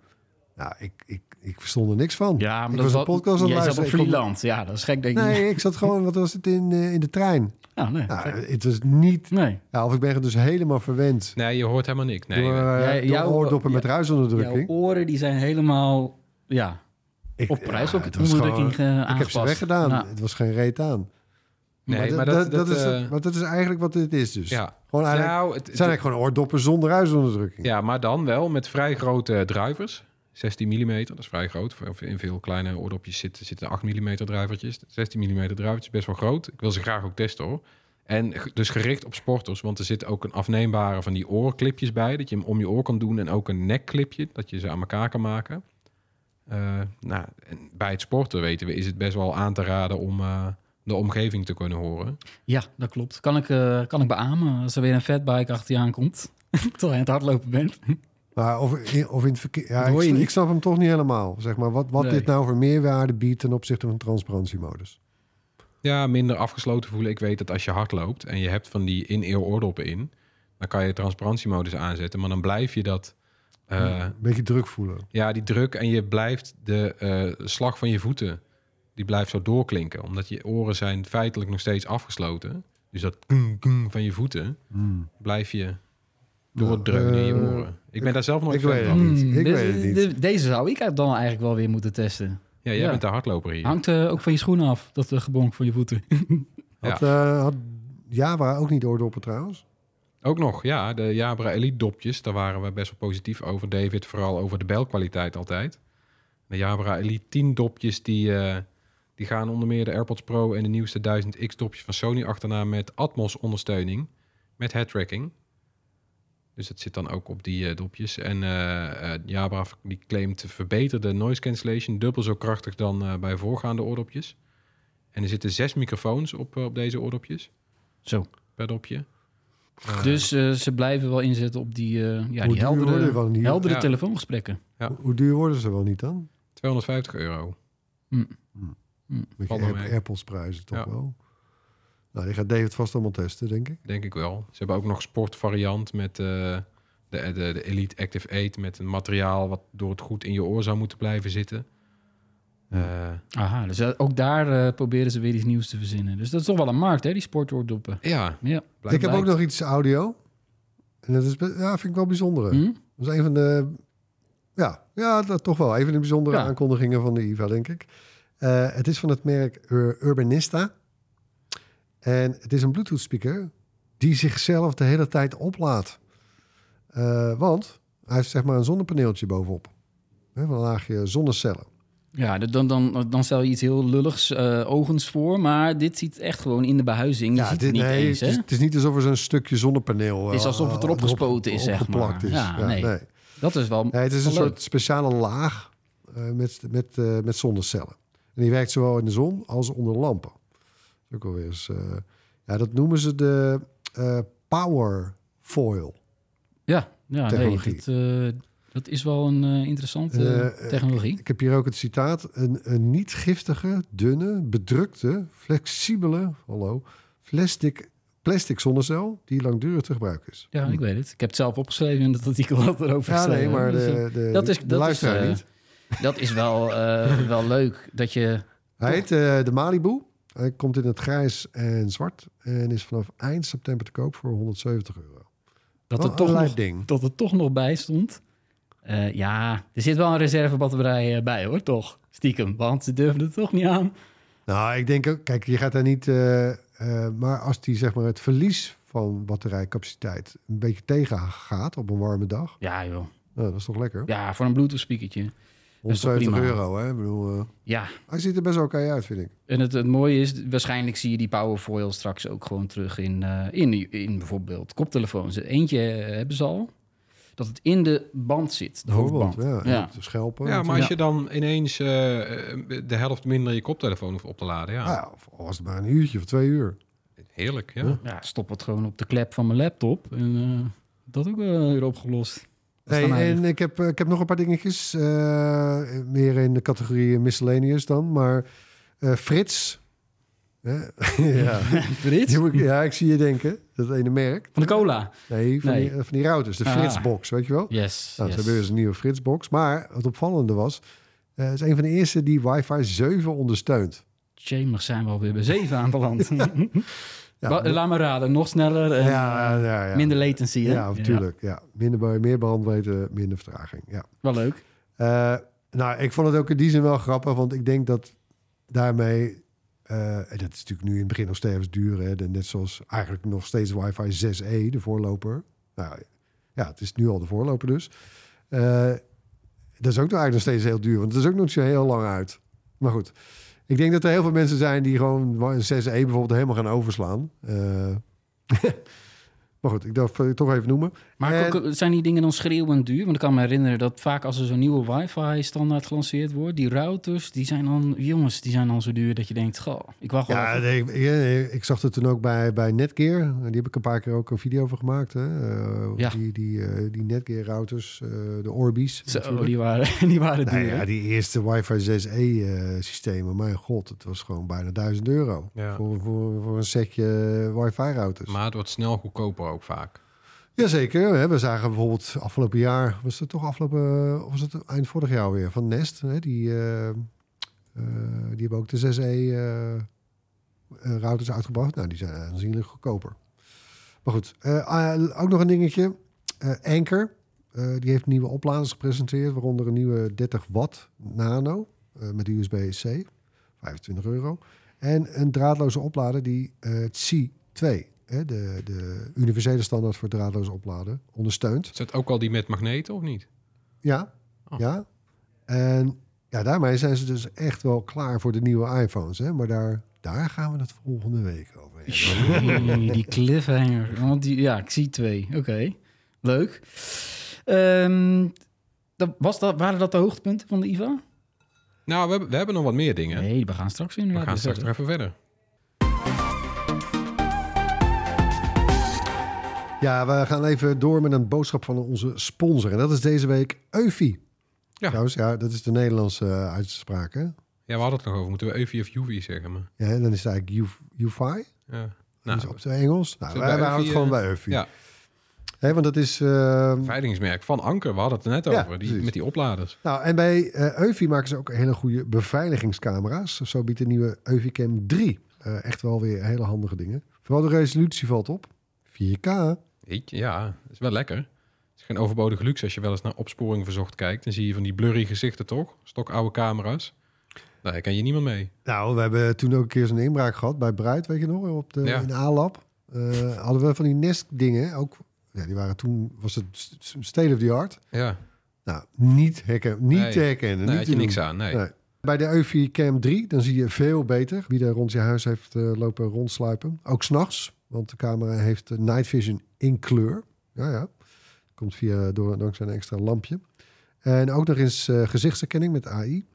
Nou, ik, ik, ik verstond er niks van. ja, maar ik dat was is een podcast aan het zat op Vlieland. Ja, dat is gek, denk ik. Nee, ik zat gewoon, wat was het, in, eh, in de trein. Ja, nee. Nou, het was niet... nee. Ja, of ik ben dus helemaal verwend nee, je hoort helemaal niks. Nee, door, Jij- door jouw- oordoppen met ja, Jouw ruisonderdrukking. oren die zijn helemaal ja, Ik, op prijs ja, ook het onderdrukking gewoon- eh, Ik heb ze weggedaan. Het was geen reet aan. nee, maar, maar dat, dat, is, maar dat is eigenlijk wat dit is dus. ja. Gewoon eigenlijk, Nou, het, het zijn eigenlijk gewoon oordoppen zonder ruisonderdrukking. Ja, maar dan wel met vrij grote druivers. 16 mm, dat is vrij groot. In veel kleine oordopjes zitten, zitten 8 mm druivertjes. 16 mm druivertjes, best wel groot. Ik wil ze graag ook testen hoor. En dus gericht op sporters, want er zit ook een afneembare van die oorclipjes bij. Dat je hem om je oor kan doen en ook een nekclipje, dat je ze aan elkaar kan maken. Eh, nou, en bij het sporten weten we, is het best wel aan te raden om eh, de omgeving te kunnen horen. Ja, dat klopt. Kan ik, eh, kan ik beamen als er weer een fatbike achter je aankomt. Terwijl je aan het hardlopen bent. Maar of, of in het verkeer... Ja, ik, snap- niet. ik snap hem toch niet helemaal. Zeg maar, wat wat Nee. dit nou voor meerwaarde biedt ten opzichte van transparantiemodus. Ja, minder afgesloten voelen. Ik weet dat als je hard loopt en je hebt van die in-ear oordoppen in, dan kan je transparantiemodus aanzetten, maar dan blijf je dat, eh, Een beetje druk voelen. ja, die druk en je blijft de eh, slag van je voeten, die blijft zo doorklinken, omdat je oren zijn feitelijk nog steeds afgesloten. Dus dat kung, kung van je voeten blijf je doordreunen in je Eh, oren. Ik ben daar zelf nooit ik fan weet van. het niet. Hmm, Ik de- weet het niet. de- deze zou ik dan eigenlijk wel weer moeten testen. Ja, jij Ja. bent de hardloper hier. Hangt eh, ook van je schoenen af, dat uh, gebonk van je voeten. Had, eh, had Java ook niet oordoppen trouwens? Ook nog, ja, de Jabra Elite dopjes, daar waren we best wel positief over. David, vooral over de belkwaliteit altijd. De Jabra Elite 10 dopjes, die, eh, die gaan onder meer de AirPods Pro en de nieuwste 1000X dopjes van Sony achterna met Atmos ondersteuning, met head tracking. Dus dat zit dan ook op die eh, dopjes. En eh, eh, Jabra die claimt verbeterde noise cancellation, dubbel zo krachtig dan eh, bij voorgaande oordopjes. En er zitten zes microfoons op, op deze oordopjes Zo. per dopje. Dus eh, ze blijven wel inzetten op die, eh, ja, Hoe die heldere, wel niet? heldere Ja. telefoongesprekken. Ja. Hoe- Hoe duur worden ze wel niet dan? 250 euro. Met Valt je wel Air- mee. AirPods prijzen toch Ja. wel? Nou, die gaat David vast allemaal testen, denk ik. Denk ik wel. Ze hebben ook nog sportvariant met eh, de, de, de Elite Active 8 met een materiaal wat door het goed in je oor zou moeten blijven zitten. Eh, Aha, dus eh, ook daar eh, proberen ze weer iets nieuws te verzinnen. Dus dat is toch wel een markt, hè, die sportoordoppen. ja, Ja. blijkt- ik heb ook nog iets audio. En dat is, ja, vind ik wel bijzonder. Hm? Dat is een van de, ja, ja dat toch wel. Een van de bijzondere Ja. aankondigingen van de IVA, denk ik. Eh, het is van het merk Ur- Urbanista. En het is een Bluetooth speaker die zichzelf de hele tijd oplaadt. Eh, want hij heeft zeg maar een zonnepaneeltje bovenop. Hè, van een laagje zonnecellen. Ja, dan, dan, dan stel je iets heel lulligs, eh ogens voor. Maar dit ziet echt gewoon in de behuizing. Je Ja, ziet dit, het niet nee, eens, het, is, hè? het is niet alsof er zo'n stukje zonnepaneel... Het is alsof het erop eh, gespoten is, zeg maar. opgeplakt is. Ja, nee. Dat is wel... Nee, het is een leuk. soort speciale laag eh, met, met, eh, met zonnecellen. En die werkt zowel in de zon als onder lampen. Dat ook alweer eens, eh, ja, dat noemen ze de eh, power foil. Ja, ja nee, technologie. dat, eh, dat is wel een interessante technologie. Ik heb hier ook het citaat. Een, een niet giftige, dunne, bedrukte, flexibele, hallo, plastic plastic zonnecel die langdurig te gebruiken is. Ja, ik weet het. Ik heb het zelf opgeschreven in het artikel dat erover Ja, nee, maar Dus, de, de, dat is, de dat luisteraar is, niet. Dat is wel, wel leuk. Dat je... Hij heet de Malibu. Hij komt in het grijs en zwart en is vanaf eind september te koop voor 170 euro. Dat er, toch nog, ding. dat er toch nog bij stond. Eh, ja, er zit wel een reservebatterij eh, bij hoor, toch? Stiekem, want ze durven het toch niet aan. Nou, ik denk ook, kijk, je gaat daar niet, eh, maar als die zeg maar het verlies van batterijcapaciteit een beetje tegengaat op een warme dag, Ja joh, nou, dat is toch lekker? ja, voor een bluetooth speakertje. Is toch 170 prima? euro, hè? Ik bedoel, eh, Ja, hij ziet er best wel oké uit, vind ik. en het, het mooie is, waarschijnlijk zie je die powerfoil straks ook gewoon terug in, eh, in, in bijvoorbeeld koptelefoons. Eentje eh, hebben ze al, dat het in de band zit, de hoofdband. Bijvoorbeeld, ja. Ja. De schelpen. Ja, maar als je dan ineens de helft minder je koptelefoon hoeft op te laden, ja. Ah, ja, of was het maar een uurtje of twee uur. Heerlijk, ja. Ja. Ja, stop het gewoon op de klep van mijn laptop en eh, dat ook weer opgelost. Dan en ik heb, ik heb nog een paar dingetjes. eh, meer in de categorie miscellaneous dan. Maar eh, Frits. Hè? ja. Frits? Ja, ik zie je denken. Dat ene merk. Van de cola. Nee, van, Nee. Die, van die routers. De Ah. Fritsbox, weet je wel? Yes. Nou, yes. ze hebben dus een nieuwe Fritsbox. Maar het opvallende was... eh, het is een van de eerste die wifi 7 ondersteunt. Jamers zijn we alweer bij 7 aanbeland. Ja, Laat me raden, nog sneller en ja, ja, ja. minder latency. Hè? Ja, natuurlijk. Ja. Minder, meer bandbreedte, minder vertraging. Ja. Wel leuk. Eh, nou, ik vond het ook in die zin wel grappig, want ik denk dat daarmee, eh, en dat is natuurlijk nu in het begin nog steeds duur, hè, net zoals eigenlijk nog steeds wifi 6E, de voorloper. Nou ja, het is nu al de voorloper dus. Eh, dat is ook nog eigenlijk nog steeds heel duur, want het is ook nog niet zo heel lang uit. Maar goed, ik denk dat er heel veel mensen zijn die gewoon een 6E bijvoorbeeld helemaal gaan overslaan. Eh, maar goed, ik dacht toch even noemen. Maar ko- zijn die dingen dan schreeuwend duur? Want ik kan me herinneren dat vaak als er zo'n nieuwe wifi-standaard gelanceerd wordt... die routers, die zijn dan... Jongens, die zijn dan zo duur dat je denkt... Goh, ik wacht wel Ja, nee, ik, ja, nee, ik zag het toen ook bij, bij Netgear. Die heb ik een paar keer ook een video over gemaakt. Hè? Eh, Ja. Die, die, eh, die Netgear routers, eh, de Orbi's. Zo, natuurlijk. die waren, die waren duur. Nou hè? ja, die eerste wifi 6E eh, systemen. Mijn god, het was gewoon bijna 1000 euro. Ja. Voor, voor, voor een setje eh, wifi routers. Maar het wordt snel goedkoper ook vaak. Jazeker. We zagen bijvoorbeeld afgelopen jaar, was het toch afgelopen, of was het eind vorig jaar weer, van Nest. Hè? Die, eh, eh, die hebben ook de 6E eh, eh, routers uitgebracht. Nou, die zijn aanzienlijk goedkoper. Maar goed, eh, ook nog een dingetje. Eh, Anker, eh, die heeft nieuwe opladers gepresenteerd, waaronder een nieuwe 30 watt nano eh, met USB-C, 25 euro. En een draadloze oplader die eh, het C2, hè, de, de universele standaard voor draadloos opladen, ondersteunt. Is dat ook al die met magneten of niet? Ja, Oh. ja. En ja, daarmee zijn ze dus echt wel klaar voor de nieuwe iPhones. Hè? Maar daar, daar gaan we het volgende week over hebben. Die cliffhanger. Want die, ja, ik zie twee. Oké, leuk. Ehm, dat, was dat, waren dat de hoogtepunten van de IVA? Nou, we hebben, we hebben nog wat meer dingen. Nee, we gaan straks we inderdaad gaan straks nog even verder. Ja, we gaan even door met een boodschap van onze sponsor. En dat is deze week Eufy. Ja. Trouwens, ja, dat is de Nederlandse uh, uitspraak. Hè? Ja, we hadden het nog over. Moeten we Eufy of Juvi zeggen? Maar, Ja, dan is het eigenlijk Uf- Ufy. ja. Nou, Nou, op het Engels. Nou, wij, houden het gewoon eh, bij Eufy. ja. Want dat is... eh, veiligingsmerk van Anker. We hadden het er net Ja, over. Die, met die opladers. Nou, en bij eh Eufy maken ze ook hele goede beveiligingscamera's. Zo biedt de nieuwe Eufycam 3 eh, echt wel weer hele handige dingen. Vooral de resolutie valt op. 4K. Ja, is wel lekker. Het is geen overbodige luxe als je wel eens naar opsporing verzocht kijkt. Dan zie je van die blurry gezichten toch? Stokoude camera's. Daar ken je niemand mee. Nou, we hebben toen ook een keer zo'n inbraak gehad bij Bruid, weet je nog, op de, Ja. in A-lab. Eh, hadden we van die Nest dingen, ook, ja, die waren toen, was het st- state of the art. Ja, Nou, niet, herken, niet Nee. te herkennen. niet te je niks aan. Nee. Nee. Bij de Eufy Cam 3, dan zie je veel beter wie er rond je huis heeft eh, lopen rondsluipen. Ook s'nachts, want de camera heeft night vision in kleur. Ja, ja. Komt via, door, dankzij een extra lampje. En ook nog eens eh, gezichtsherkenning met AI.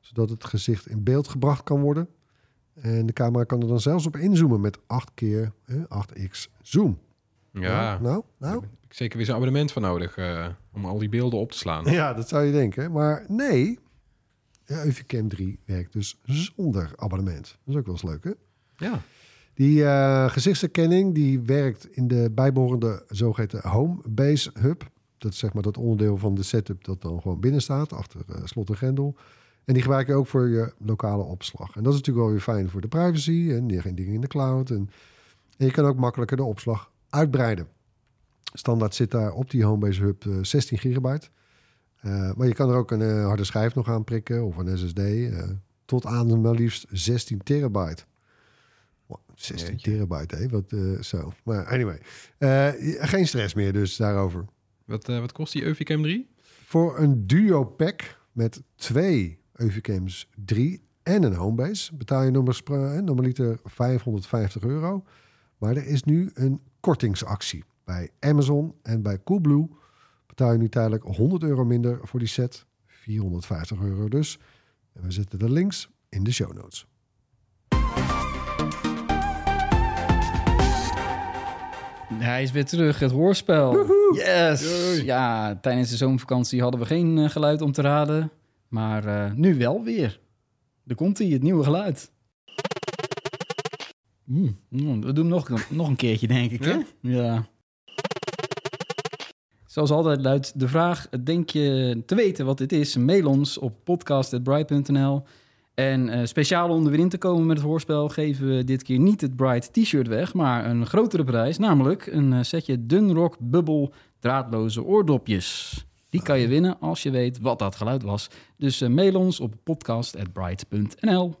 Zodat het gezicht in beeld gebracht kan worden. En de camera kan er dan zelfs op inzoomen met 8 keer eh, 8x zoom. Ja, Nou, nou. ik zeker weer zo'n abonnement voor nodig eh, om al die beelden op te slaan. Ja, dat zou je denken. Maar nee, Eufy Cam 3 werkt dus zonder abonnement. Dat is ook wel eens leuk, hè? Ja, Die eh, gezichtsherkenning die werkt in de bijbehorende zogeheten Home Base Hub. Dat is zeg maar dat onderdeel van de setup dat dan gewoon binnen staat, achter eh, slot en grendel. En die gebruik je ook voor je lokale opslag. En dat is natuurlijk wel weer fijn voor de privacy en geen dingen in de cloud. En, je kan ook makkelijker de opslag uitbreiden. Standaard zit daar op die Homebase Hub eh, 16 gigabyte. Eh, maar je kan er ook een harde schijf nog aan prikken of een SSD. tot aan maar liefst 16 terabyte. Wow, 16 Jeetje. terabyte, hè? Wat, eh, zo. Maar anyway, Eh, geen stress meer dus daarover. Wat, eh, wat kost die Euvicam 3? Voor een duo pack met twee Euvicams 3 en een Homebase betaal je normaal- normaliter 550 euro. Maar er is nu een kortingsactie. Bij Amazon en bij Coolblue betaal je nu tijdelijk 100 euro minder voor die set. 450 euro dus. En we zetten de links in de show notes. Hij is weer terug, het hoorspel. Yes! Yay. Ja, tijdens de zomervakantie hadden we geen eh, geluid om te raden. Maar eh, nu wel weer. Er komt hij, het nieuwe geluid. Mm, mm, we doen nog, nog een keertje, denk ik. Hè? Ja? Ja. Zoals altijd luidt de vraag: Denk je te weten wat dit is? Mail ons op podcast.bright.nl. En eh, speciaal om er weer in te komen met het hoorspel... geven we dit keer niet het Bright T-shirt weg... maar een grotere prijs, namelijk een eh, setje Dunrock Bubble draadloze oordopjes. Die kan je winnen als je weet wat dat geluid was. Dus eh, mail ons op podcast.bright.nl.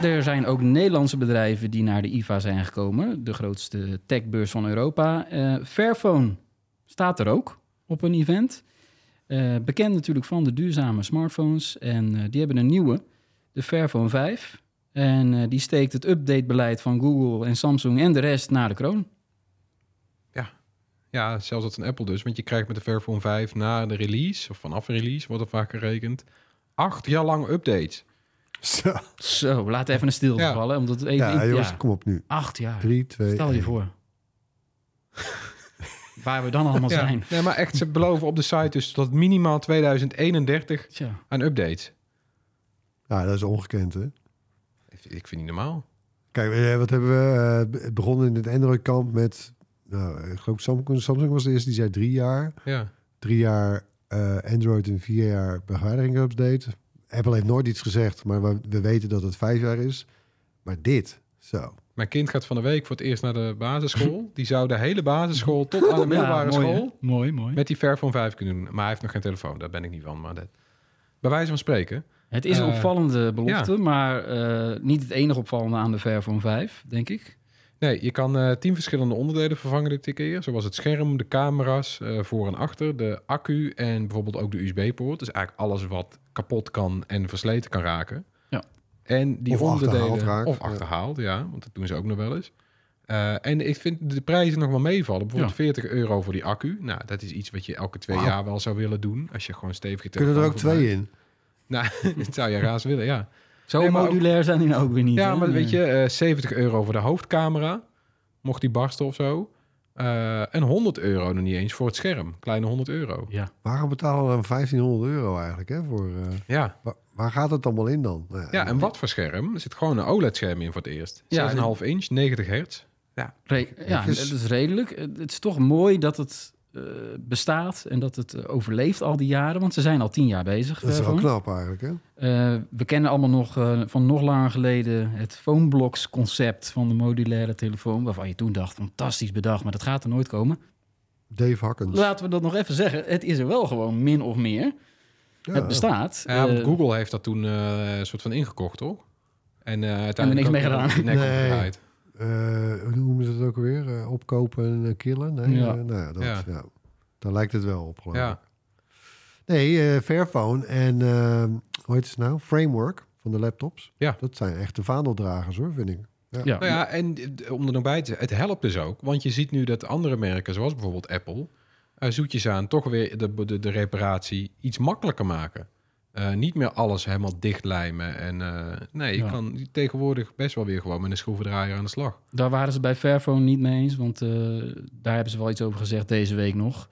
Er zijn ook Nederlandse bedrijven die naar de IFA zijn gekomen. De grootste techbeurs van Europa. Eh, Fairphone staat er ook op een event. Eh, bekend natuurlijk van de duurzame smartphones. En eh, die hebben een nieuwe, de Fairphone 5. En eh, die steekt het updatebeleid van Google en Samsung en de rest naar de kroon. Ja, zelfs dat van Apple dus. Want je krijgt met de Fairphone 5 na de release, of vanaf release, wordt er vaak gerekend, acht jaar lang updates. Zo. Zo, laat even een stilte Ja. vallen. Omdat het even, Ja, jongens, ja, kom op nu. acht jaar. 3, 2, Stel je voor. Waar we dan allemaal zijn. Nee, maar echt, ze beloven op de site dus tot minimaal 2031 Tja. aan updates. Ja, dat is ongekend, hè? Ik vind niet normaal. Kijk, eh, wat hebben we? eh, het begon in het Android-kamp met... Nou, ik geloof Samsung, Samsung was de eerste die zei drie jaar. Ja. Drie jaar eh, Android en vier jaar beveiliging-update. Apple heeft nooit iets gezegd, maar we, we weten dat het vijf jaar is. Maar dit, zo. Mijn kind gaat van de week voor het eerst naar de basisschool. Die zou de hele basisschool tot aan de middelbare Ja, mooi, school hè? Mooi, mooi. met die Fairphone 5 kunnen doen. Maar hij heeft nog geen telefoon, daar ben ik niet van. Maar dat... Bij wijze van spreken. Het is een Eh, opvallende belofte, maar eh, niet het enige opvallende aan de Fairphone 5, denk ik. Nee, je kan eh, tien verschillende onderdelen vervangen dit keer. Zoals het scherm, de camera's, voor en achter, de accu en bijvoorbeeld ook de USB-poort. Dus eigenlijk alles wat kapot kan en versleten kan raken. En die Of onderdelen... Of achterhaald, ja. Want dat doen ze ook nog wel eens. Eh, en ik vind de prijzen nog wel meevallen. Bijvoorbeeld 40 euro voor die accu. Nou, dat is iets wat je elke twee jaar wel zou willen doen. Als je gewoon stevige Kunnen er ook twee in? Nou, dat zou je raast willen, ja. Zo Nee, maar ook- modulair zijn die nou ook weer niet. Ja, hè? maar Nee. weet je, eh 70 euro voor de hoofdcamera. Mocht die barsten of zo. Eh, en 100 euro nog niet eens voor het scherm. Kleine 100 euro. Ja. Waarom betalen we dan 1500 euro eigenlijk? Hè, voor, eh, Ja. waar, waar gaat het allemaal in dan? Ja, en wat voor scherm? Er zit gewoon een OLED-scherm in voor het eerst. 6,5 Ja, inch, 90 hertz. Re- ja, dat is redelijk. Het is toch mooi dat het eh, bestaat en dat het eh, overleeft al die jaren, want ze zijn al tien jaar bezig. Dat is wel knap eigenlijk, hè? Eh, we kennen allemaal nog eh, van nog langer geleden het Phoneblocks concept van de modulaire telefoon, waarvan je toen dacht, fantastisch bedacht, maar dat gaat er nooit komen. Dave Hakkens. Laten we dat nog even zeggen. Het is er wel gewoon min of meer. Ja, het bestaat. Ja, want Eh, Google heeft dat toen eh, een soort van ingekocht, toch? En, eh uiteindelijk niks mee ook, eh, gedaan. Nee. eh, hoe noemen ze het ook weer? Opkopen en killen? Nee, Ja. nou ja, dat, Ja. ja. Daar lijkt het wel op, geloof ik. Ja. Nee, eh, Fairphone en eh, hoe heet het nou? Framework van de laptops. Ja. Dat zijn echt de vaandeldragers, hoor, vind ik. ja. Nou ja, en om er nog bij te zeggen, het helpt dus ook. Want je ziet nu dat andere merken, zoals bijvoorbeeld Apple, eh, zoetjes aan toch weer de, de, de reparatie iets makkelijker maken. Eh, niet meer alles helemaal dichtlijmen. En eh, nee, je Ja. kan tegenwoordig best wel weer gewoon met een schroevendraaier aan de slag. Daar waren ze bij Fairphone niet mee eens, want daar hebben ze wel iets over gezegd deze week nog.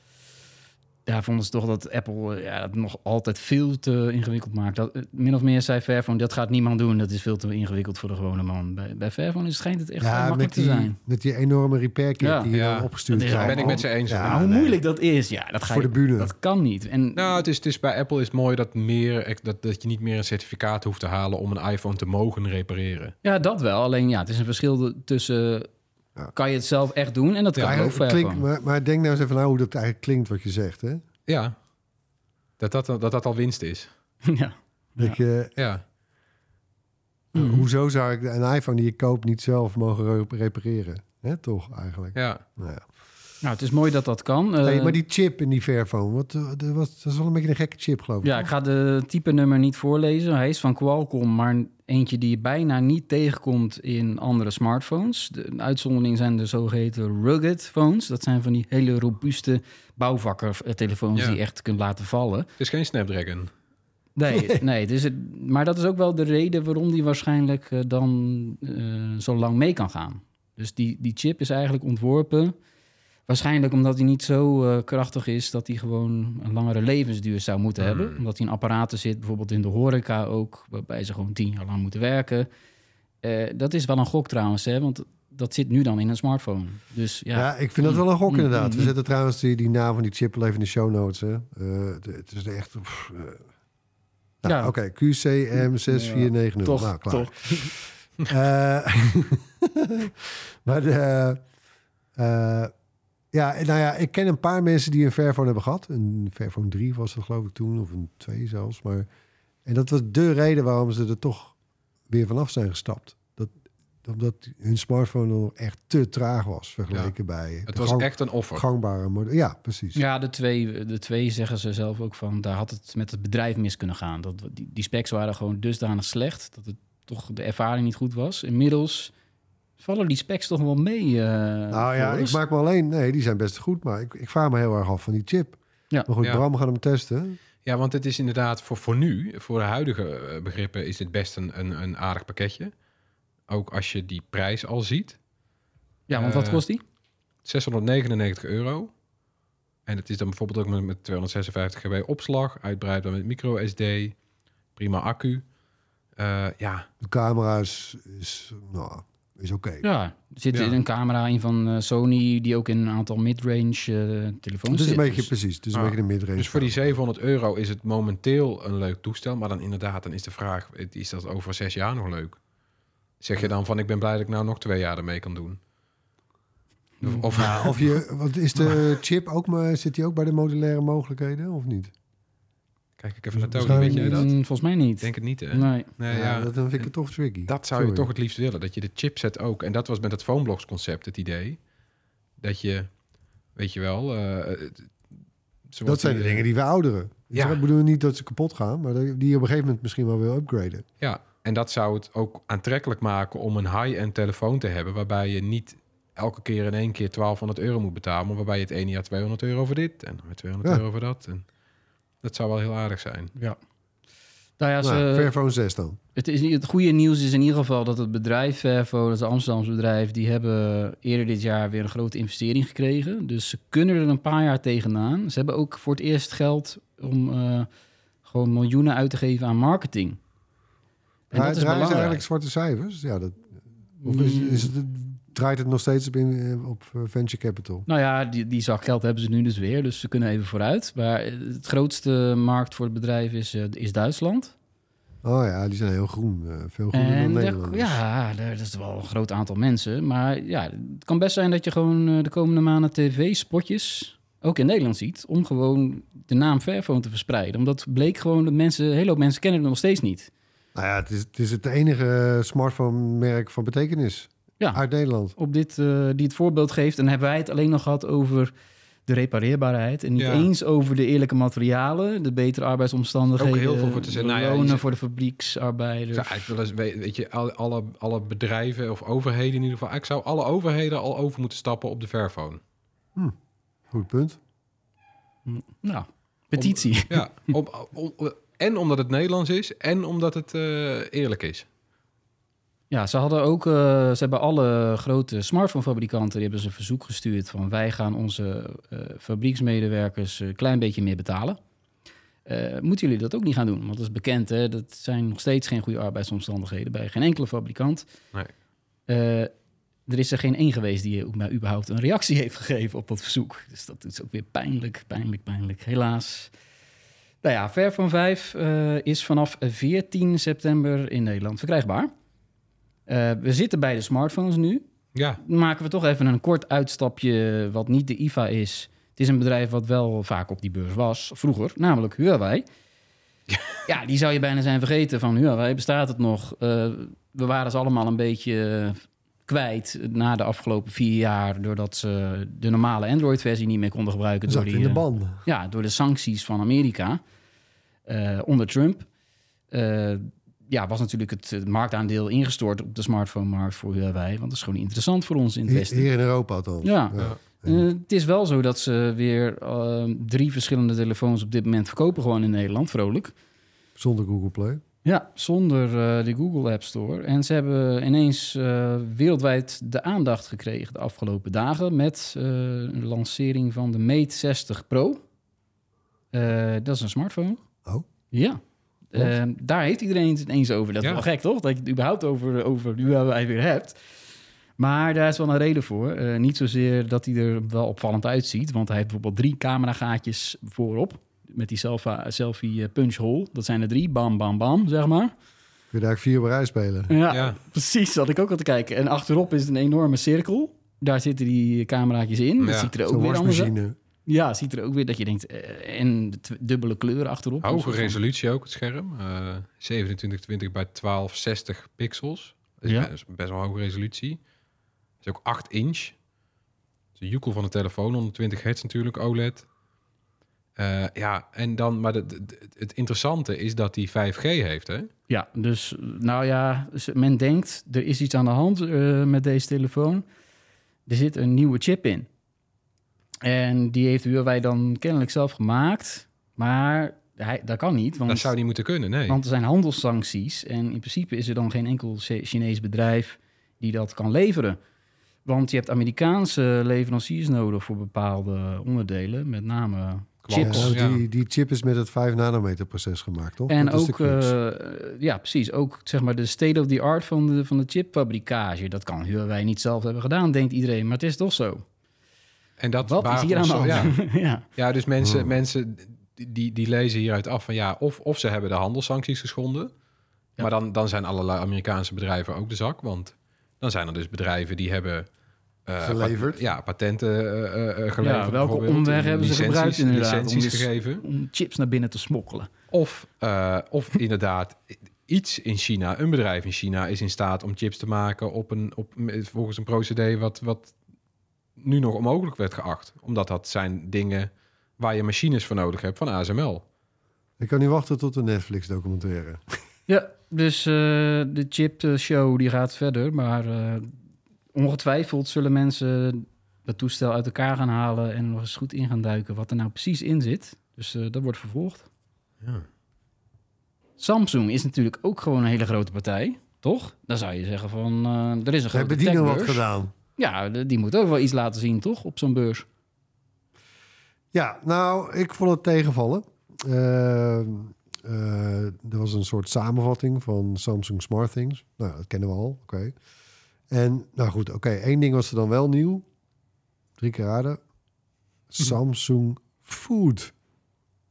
Daar vonden ze toch dat Apple eh, ja, het nog altijd veel te ingewikkeld maakt. Dat, eh, min of meer zei Fairphone, dat gaat niemand doen. Dat is veel te ingewikkeld voor de gewone man. Bij, bij Fairphone is- schijnt het echt Ja, makkelijk te die, zijn. met die enorme repair kit Ja. die je Ja, opgestuurd krijgt. ben ik met ze eens. Ja, maar hoe nee. moeilijk dat is, ja, dat ga Voor je, de bühne. Dat kan niet. En Nou, het is, het is bij Apple is het mooi dat, meer, dat, dat je niet meer een certificaat hoeft te halen om een iPhone te mogen repareren. ja, dat wel. Alleen ja, het is een verschil tussen... Ja. Kan je het zelf echt doen? En dat Ja, kan ook klinkt, Fairphone. maar, maar denk nou eens even na hoe dat eigenlijk klinkt wat je zegt. Hè? Ja, dat dat, dat, dat al winst is. ja. Dat je, Ja, Mhm. Hoezo zou ik een iPhone die je koopt niet zelf mogen re- repareren? Hè, toch eigenlijk. ja. Nou ja. Nou, het is mooi dat dat kan. Hey, Eh, maar die chip in die Fairphone, wat, eh, dat, was, dat is wel een beetje een gekke chip, geloof ik. Ja, ik ga de type nummer niet voorlezen. Hij is van Qualcomm, maar eentje die je bijna niet tegenkomt in andere smartphones. De een uitzondering zijn de zogeheten rugged phones. Dat zijn van die hele robuuste bouwvakker-telefoons Ja. die je echt kunt laten vallen. Het is geen Snapdragon. Nee, nee het is het, maar dat is ook wel de reden waarom die waarschijnlijk eh, dan eh, zo lang mee kan gaan. Dus die, die chip is eigenlijk ontworpen. Waarschijnlijk omdat hij niet zo eh, krachtig is dat hij gewoon een langere levensduur zou moeten Hmm. hebben. Omdat hij in apparaten zit, bijvoorbeeld in de horeca ook, waarbij ze gewoon tien jaar lang moeten werken. Eh, dat is wel een gok trouwens, hè, want dat zit nu dan in een smartphone. Dus ja, Ja, ik vind dat wel een gok Mm, inderdaad. mm, We zetten trouwens die, die naam van die chip even in de show notes. Hè. Eh, het, het is echt... pff, eh. Nou, Ja. Oké, QCM6490. toch, nou, klaar. toch. Eh, maar de, eh, ja, nou ja, ik ken een paar mensen die een Fairphone hebben gehad. Een Fairphone 3 was dat geloof ik toen, of een 2 zelfs. Maar, en dat was de reden waarom ze er toch weer vanaf zijn gestapt. Dat, omdat hun smartphone nog echt te traag was vergeleken bij Het was gang- echt een offer. gangbare model. Ja, precies. Ja, de twee, de twee zeggen ze zelf ook van... daar had het met het bedrijf mis kunnen gaan. Dat, die, die specs waren gewoon dusdanig slecht... dat het toch de ervaring niet goed was. Inmiddels vallen die specs toch wel mee. eh, nou ja, ik maak me alleen... Nee, die zijn best goed, maar ik, ik vraag me heel erg af van die chip. Ja. Maar goed, Ja. Bram gaat hem testen. Ja, want het is inderdaad voor, voor nu, voor de huidige eh, begrippen, is dit best een, een, een aardig pakketje. Ook als je die prijs al ziet. Ja, want wat eh, kost die? 699 euro. En het is dan bijvoorbeeld ook met, met 256 GB opslag, uitbreidbaar met micro SD, prima accu. Eh, ja, De camera is, is, nou, is oké. Ja, er zit Ja. een camera in van eh, Sony... die ook in een aantal midrange eh telefoons Het is een beetje, Dus- precies, het is een Ah, beetje een midrange. dus voor die camera. 700 euro is het momenteel een leuk toestel. Maar dan inderdaad, dan is de vraag, is dat over zes jaar nog leuk? Zeg je dan van, ik ben blij dat ik nou nog twee jaar ermee kan doen? Of, of- Ja, of je, wat is de chip ook maar, zit die ook bij de modulaire mogelijkheden of niet? Kijk ik even naar Dus Tony, weet jij dat? Mm, volgens mij niet. Ik denk het niet, hè? Nee. Nee, ja, ja. dat, dan vind ik het toch tricky. Dat zou je toch het liefst willen. Dat je de chipset ook... En dat was met het Phoneblocks concept het idee. Dat je, weet je wel... eh, het- zoals Dat zijn de dingen die we ouderen. Ja. Ik bedoel niet dat ze kapot gaan, maar dat- die je op een gegeven moment misschien wel wil upgraden. Ja, en dat zou het ook aantrekkelijk maken om een high-end telefoon te hebben... waarbij je niet elke keer in één keer 1200 euro moet betalen... maar waarbij je het ene jaar 200 euro voor dit en dan weer 200 Ja. euro voor dat. En dat zou wel heel aardig zijn. Ja. Nou ja, nou, ze, Fairphone 6 dan. het, is, het goede nieuws is in ieder geval dat het bedrijf Vervo, dat is een Amsterdamse bedrijf, die hebben eerder dit jaar weer een grote investering gekregen. Dus ze kunnen er een paar jaar tegenaan. Ze hebben ook voor het eerst geld om eh, gewoon miljoenen uit te geven aan marketing. En Draai- dat is belangrijk. eigenlijk zwarte cijfers? Ja, dat, of is, is het, draait het nog steeds op, in, op eh, venture capital? Nou ja, die, die zak geld hebben ze nu dus weer, dus ze kunnen even vooruit. Maar het grootste markt voor het bedrijf is, eh, is Duitsland. Oh ja, die zijn heel groen. eh, veel groener dan Nederland. ja, dat is wel een groot aantal mensen. Maar ja, het kan best zijn dat je gewoon eh, de komende maanden tv-spotjes ook in Nederland ziet. Om gewoon de naam Fairphone te verspreiden. Omdat bleek gewoon dat mensen, een hele hoop mensen kennen het nog steeds niet. Nou ja, het is, het is het enige smartphone-merk van betekenis Ja, uit Nederland. op dit, eh, die het voorbeeld geeft. En dan hebben wij het alleen nog gehad over de repareerbaarheid. En niet Ja. eens over de eerlijke materialen, de betere arbeidsomstandigheden. Ook heel veel voor te zeggen. de Nou ja, lonen zegt- voor de Ik fabrieksarbeiders. zou eigenlijk wel eens, weet, je, alle, alle, bedrijven of overheden in ieder geval... Ik zou alle overheden al over moeten stappen op de Fairphone. Goed punt. Nou, petitie. Ja, om, om- en omdat het Nederlands is en omdat het eh, eerlijk is. Ja, ze hadden ook, eh, ze hebben alle grote smartphonefabrikanten, die hebben ze een verzoek gestuurd van wij gaan onze eh, fabrieksmedewerkers een klein beetje meer betalen. Eh, moeten jullie dat ook niet gaan doen? Want dat is bekend, hè? dat zijn nog steeds geen goede arbeidsomstandigheden bij geen enkele fabrikant. Nee. Er is er geen één geweest die ook maar überhaupt een reactie heeft gegeven op dat verzoek. Dus dat is ook weer pijnlijk, pijnlijk, pijnlijk. Helaas. Nou ja, Fairphone 5 eh, is vanaf 14 september in Nederland verkrijgbaar. Eh, we zitten bij de smartphones nu. Ja, maken we toch even een kort uitstapje wat niet de IFA is. Het is een bedrijf wat wel vaak op die beurs was, vroeger, namelijk Huawei. Ja, die zou je bijna zijn vergeten van Huawei. Bestaat het nog? Eh, we waren ze allemaal een beetje kwijt na de afgelopen vier jaar... doordat ze de normale Android-versie niet meer konden gebruiken. Zat door, in die, de eh, banden. ja, door de sancties van Amerika eh, onder Trump. Eh, ja, was natuurlijk het, het marktaandeel ingestort op de smartphone-markt voor Huawei. Want dat is gewoon interessant voor ons in het Westen. hier in Europa althans. Ja. Ja. Eh, het is wel zo dat ze weer eh, drie verschillende telefoons op dit moment verkopen gewoon in Nederland, vrolijk. Zonder Google Play. Ja, zonder eh, de Google App Store. En ze hebben ineens eh, wereldwijd de aandacht gekregen de afgelopen dagen met een lancering van de Mate 60 Pro. Dat is een smartphone. Oh. Ja. Eh, daar heeft iedereen het ineens over. Dat is Ja. wel gek, toch? Dat je het überhaupt over, over Huawei weer hebt. Maar daar is wel een reden voor. Eh, niet zozeer dat hij er wel opvallend uitziet. Want hij heeft bijvoorbeeld drie cameragaatjes voorop. Met die selfie, selfie eh, punch hole. Dat zijn er drie. Bam, bam, bam, zeg maar. Kun je daar vier op rij spelen? Ja, Ja. precies. Dat had ik ook al te kijken. En achterop is het een enorme cirkel. Daar zitten die cameraatjes in. Dat Ja, ziet er ook Zo'n weer anders uit. Ja, ziet er ook weer dat je denkt... eh, en de dubbele kleuren achterop. Hoge resolutie ook, het scherm. Eh 2720 bij 1260 pixels. Dat is Ja. best, best wel hoge resolutie. Is ook 8 inch. Het is een joekel van de telefoon, 120 hertz natuurlijk, OLED. Eh, ja, en dan, maar de, de- de- het interessante is dat die 5G heeft, hè? Ja, dus nou ja, dus men denkt er is iets aan de hand met deze telefoon. Er zit een nieuwe chip in. En die heeft Huawei dan kennelijk zelf gemaakt. Maar hij, dat kan niet, want, Dat zou niet moeten kunnen, nee. want er zijn handelssancties. En in principe is er dan geen enkel Chi- Chinees bedrijf die dat kan leveren. Want je hebt Amerikaanse leveranciers nodig voor bepaalde onderdelen, met name chips. Ja, die, die chip is met het 5 nanometer proces gemaakt, toch? En Dat ook, eh, ja, precies. Ook zeg maar de state of the art van de, van de chipfabrikage. Dat kan Huawei niet zelf hebben gedaan, denkt iedereen. Maar het is toch zo. En dat Wat is hier aan de? Ja, Ja. ja dus mensen, Hmm. mensen die, die lezen hieruit af van ja, of, of ze hebben de handelssancties geschonden. Ja. Maar dan, dan zijn allerlei Amerikaanse bedrijven ook de zak. Want dan zijn er dus bedrijven die hebben... eh, Geleverd. pat- ja, patenten eh, eh, geleverd. welke bijvoorbeeld, omweg hebben ze gebruikt inderdaad, om Licenties dus- gegeven. Om chips naar binnen te smokkelen. Of, eh, of inderdaad iets in China, een bedrijf in China is in staat om chips te maken op een, op, volgens een procedé wat, wat nu nog onmogelijk werd geacht. Omdat dat zijn dingen waar je machines voor nodig hebt van ASML. Ik kan niet wachten tot de Netflix documentaire. Ja, dus eh, de chip-show die gaat verder. Maar eh, ongetwijfeld zullen mensen dat toestel uit elkaar gaan halen... en nog eens goed in gaan duiken wat er nou precies in zit. Dus eh, dat wordt vervolgd. Ja. Samsung is natuurlijk ook gewoon een hele grote partij, toch? Dan zou je zeggen van, eh, er is een grote Hebben die nou wat gedaan? Ja, die moet ook wel iets laten zien, toch? Op zo'n beurs. Ja, nou, ik vond het tegenvallen. Eh, er was een soort samenvatting van Samsung Smart Things. Nou, dat kennen we al, oké. En, nou goed, oké, één ding was er dan wel nieuw. Drie keer raden. Samsung Food.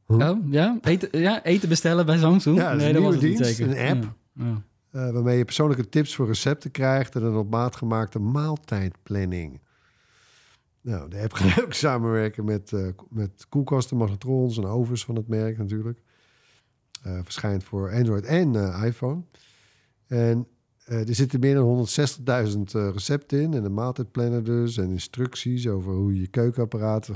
Huh? Oh, ja? Eten, ja? Eten bestellen bij Samsung? Ja, dat een nieuwe was het niet zeker. een app. Ja, ja. Eh, waarmee je persoonlijke tips voor recepten krijgt en een op maat gemaakte maaltijdplanning. Nou, de app gaat ook samenwerken met, eh, met koelkasten, magnetrons en ovens van het merk natuurlijk. Eh, verschijnt voor Android en iPhone. En er zitten meer dan 160.000 eh, recepten in en een maaltijdplanner dus en instructies over hoe je je keukenapparaten...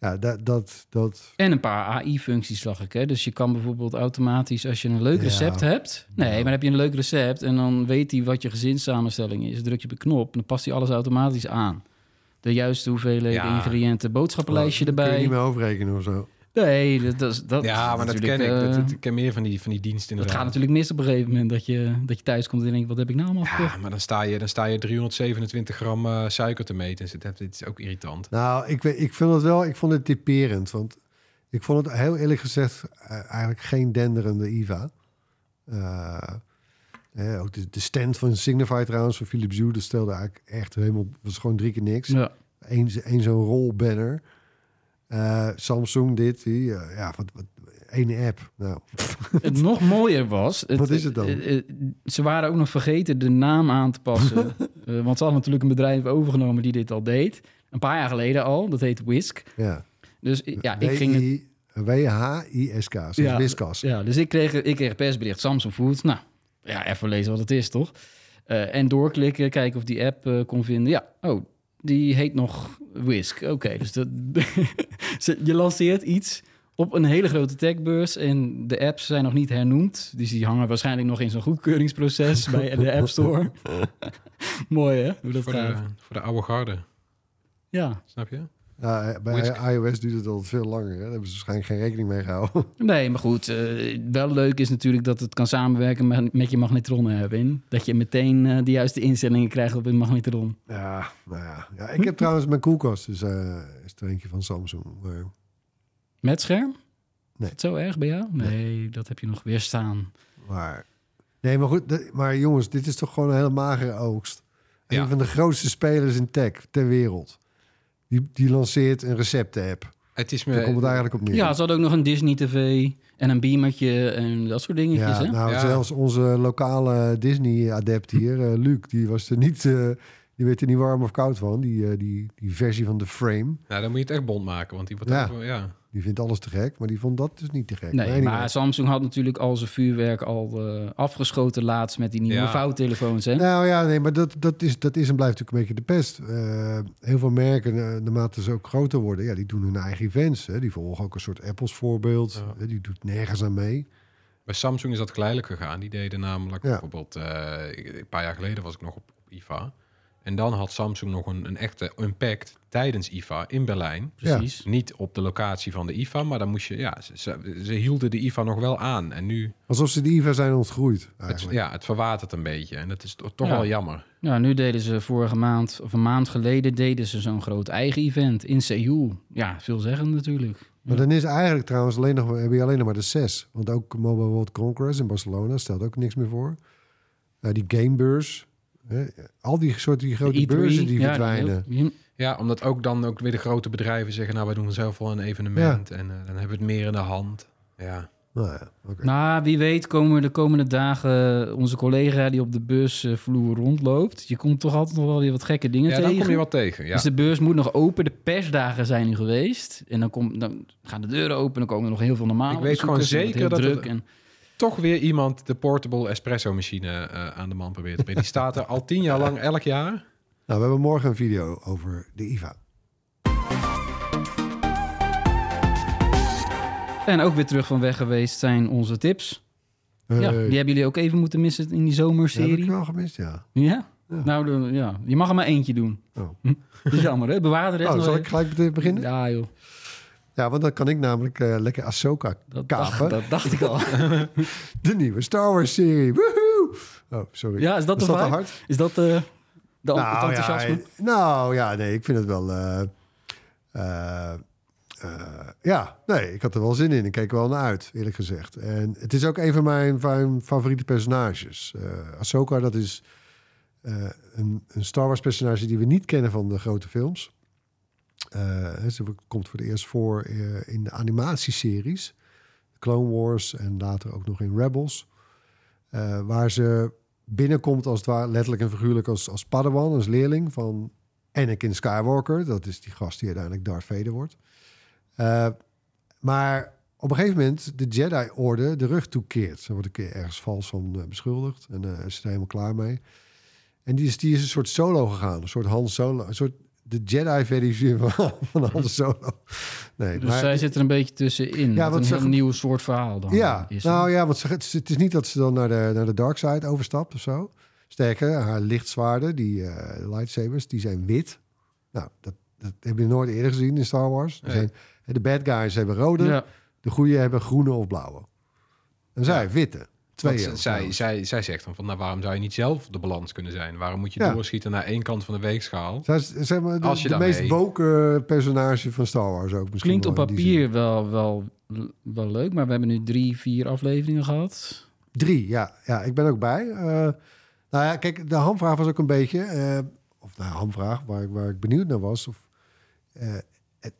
ja, dat, dat, dat, En een paar AI-functies zag ik. Hè? Dus je kan bijvoorbeeld automatisch, als je een leuk Ja. recept hebt... Nee, maar heb je een leuk recept en dan weet hij wat je gezinssamenstelling is. Druk je op een knop en dan past hij alles automatisch aan. De juiste hoeveelheid Ja. ingrediënten, boodschappenlijstje Oh, Kun je erbij. niet meer overrekenen of zo. Nee, dat, dat, is- dat ja, maar dat ken natuurlijk, ik. eh, Dat, ik ken meer van die, van die diensten dat inderdaad. gaat natuurlijk mis op een gegeven moment dat je, dat je thuis komt en denkt, wat heb ik nou allemaal gekocht? Ja, maar dan sta je, dan sta je 327 gram eh, suiker te meten. Dus dat, dit is ook irritant. Nou, ik, weet- ik vind het wel, ik vond het typerend. Want ik vond het heel eerlijk gezegd eh, eigenlijk geen denderende IVA. Eh, ook de, de stand van Signify trouwens, van Philips Hue, dat stelde eigenlijk echt helemaal, was gewoon drie keer niks. Ja. Eén één zo'n rolbanner. Eh, Samsung dit, die, eh, ja, wat, wat, één app. Nou, Het nog mooier was... Wat is het dan? eh, ze waren ook nog vergeten de naam aan te passen. Want ze hadden natuurlijk een bedrijf overgenomen die dit al deed. Een paar jaar geleden al. Dat heet Whisk. ja. Dus ja, ik ging... het- W-H-I-S-K, Ja, Whiskas. Ja, dus ik kreeg, ik kreeg een persbericht Samsung Food. Nou, ja, even lezen wat het is, toch? En doorklikken, kijken of die app kon vinden. Ja, oh, die heet nog Whisk. Oké, dus dat, je lanceert iets op een hele grote techbeurs en de apps zijn nog niet hernoemd. Dus die hangen waarschijnlijk nog in zo'n goedkeuringsproces bij de App Store. Mooi, hè? Hoe dat Voor de, voor de oude garde, Ja. snap je? Eh, bij iOS duurt het altijd veel langer. Hè? Daar hebben ze waarschijnlijk geen rekening mee gehouden. Nee, maar goed. eh, wel leuk is natuurlijk dat het kan samenwerken met, met je magnetron, Erwin. Dat je meteen eh, de juiste instellingen krijgt op een magnetron. Ja, nou ja. ja ik heb trouwens mijn koelkast, dus is er eentje van Samsung. Maar, Met scherm? Nee. Is het zo erg bij jou? Nee, dat heb je nog weer staan. maar, nee, maar goed. maar jongens, dit is toch gewoon een hele magere oogst. Ja. Een van de grootste spelers in tech ter wereld. Die, die lanceert een recepten-app. Het is Daar komt het me... eigenlijk op neer. Ja, ze hadden ook nog een Disney TV en een beamertje en dat soort dingetjes, Ja, hè? nou, Ja. zelfs onze lokale Disney-adept hier, eh, Luc, die was er niet, eh, die werd er niet warm of koud van. Die, eh, die, die versie van de Frame, Nou, dan moet je het echt bond maken, want die wordt Ja. ook wel- ja. Die vindt alles te gek, maar die vond dat dus niet te gek. Nee, anyway. maar Samsung had natuurlijk al zijn vuurwerk al eh, afgeschoten laatst met die nieuwe Ja. vouwtelefoons, hè? Nou ja, nee, maar dat, dat, is, dat is en blijft natuurlijk een beetje de pest. Eh, heel veel merken, eh, naarmate ze ook groter worden, ja, die doen hun eigen events. Hè. Die volgen ook een soort Apples voorbeeld. Ja. Die doet nergens aan mee. Bij Samsung is dat geleidelijk gegaan. Die deden namelijk Ja. bijvoorbeeld... eh, een paar jaar geleden was ik nog op, op IFA. En dan had Samsung nog een, een echte Unpacked tijdens IFA in Berlijn. Precies. Niet op de locatie van de IFA, maar dan moest je... Ja, ze, ze, ze hielden de IFA nog wel aan. En nu... Alsof ze de IVA zijn ontgroeid. Het, ja, het verwatert een beetje. En dat is to- toch Ja. wel jammer. Ja, nu deden ze vorige maand, of een maand geleden, deden ze zo'n groot eigen event in Seoul. Ja, veelzeggend natuurlijk. Maar dan is eigenlijk trouwens alleen nog, heb je alleen nog maar de zes. Want ook Mobile World Congress in Barcelona stelt ook niks meer voor. Eh, die gamebeurs. Hè, al die soort die grote E3, beurzen die ja, verdwijnen. Ja, omdat ook dan ook weer de grote bedrijven zeggen... nou, wij doen zelf wel een evenement. En eh, dan hebben we het meer in de hand. Ja, Nou ja, oké. Nou, wie weet komen de komende dagen onze collega die op de beursvloer rondloopt. Je komt toch altijd nog wel weer wat gekke dingen ja tegen. dan kom je wat tegen. Ja. Dus de beurs moet nog open. De persdagen zijn nu geweest. En dan, komt, dan gaan de deuren open. Dan komen er nog heel veel normale Ik weet gewoon. Het zeker heel dat druk. En, toch weer iemand de portable espresso machine eh, aan de man probeert te brengen. Die staat er al tien jaar lang elk jaar. Nou, we hebben morgen een video over de IVA. en ook weer terug van weg geweest zijn onze tips. Ja, Eh, die hebben jullie ook even moeten missen in die ja, heb ik zomerserie. wel gemist, ja. Ja? Ja. Nou, dan- ja. je mag er maar eentje doen. Oh. Dat is jammer, hè? Bewaar de rest Nou, nog zal ik gelijk beginnen? Ja, Ja, want dan kan ik namelijk eh, lekker Ahsoka Dat kapen. dacht, dat dacht ik al. De nieuwe Star Wars serie. Woehoe! Oh, sorry. Ja, is dat Was de dat hard? Is dat eh, de, Nou enthousiasme? ja, nou ja, nee, ik vind het wel... eh, ja, nee, ik had er wel zin in. Ik keek er wel naar uit, eerlijk gezegd. En het is ook een van mijn, van mijn favoriete personages. Ahsoka, dat is een, een Star Wars personage die we niet kennen van de grote films. Eh, ze komt voor het eerst voor eh, in de animatieseries. Clone Wars en later ook nog in Rebels. Eh, waar ze binnenkomt als het ware, letterlijk en figuurlijk als, als Padawan, als leerling van Anakin Skywalker. Dat is die gast die uiteindelijk Darth Vader wordt. Maar op een gegeven moment de Jedi-orde de rug toekeert. Ze wordt een ergens vals van beschuldigd en eh, is er helemaal klaar mee. En die is, die is een soort solo gegaan, een soort Han Solo, een soort de Jedi-versie van, van Han Solo. Nee, Dus maar- zij zit er een beetje tussenin. Ja, want een ze heel ge- nieuw soort verhaal dan. ja, is nou ja, want ze, het is- niet dat ze dan naar de, naar de dark side overstapt of zo. Sterker, haar lichtzwaarden, die eh, lightsabers, die zijn wit. Nou, dat, dat heb je nooit eerder gezien in Star Wars. Nee. zijn De bad guys hebben rode, Ja. de goede hebben groene of blauwe. En zij Ja. witte. Twee zij, zij, zij zegt dan van, nou, waarom zou je niet zelf de balans kunnen zijn? Waarom moet je Ja. doorschieten naar één kant van de weegschaal? Zij is zeg maar, de, Als je de daarmee- meest woke personage van Star Wars ook misschien. Klinkt op papier wel, wel, wel leuk, maar we hebben nu drie, vier afleveringen gehad. Drie, ja. ja ik ben ook bij. Eh, nou ja, kijk, de hamvraag was ook een beetje... eh, of nou, hamvraag, waar, ik- waar ik benieuwd naar was. Of, eh, het-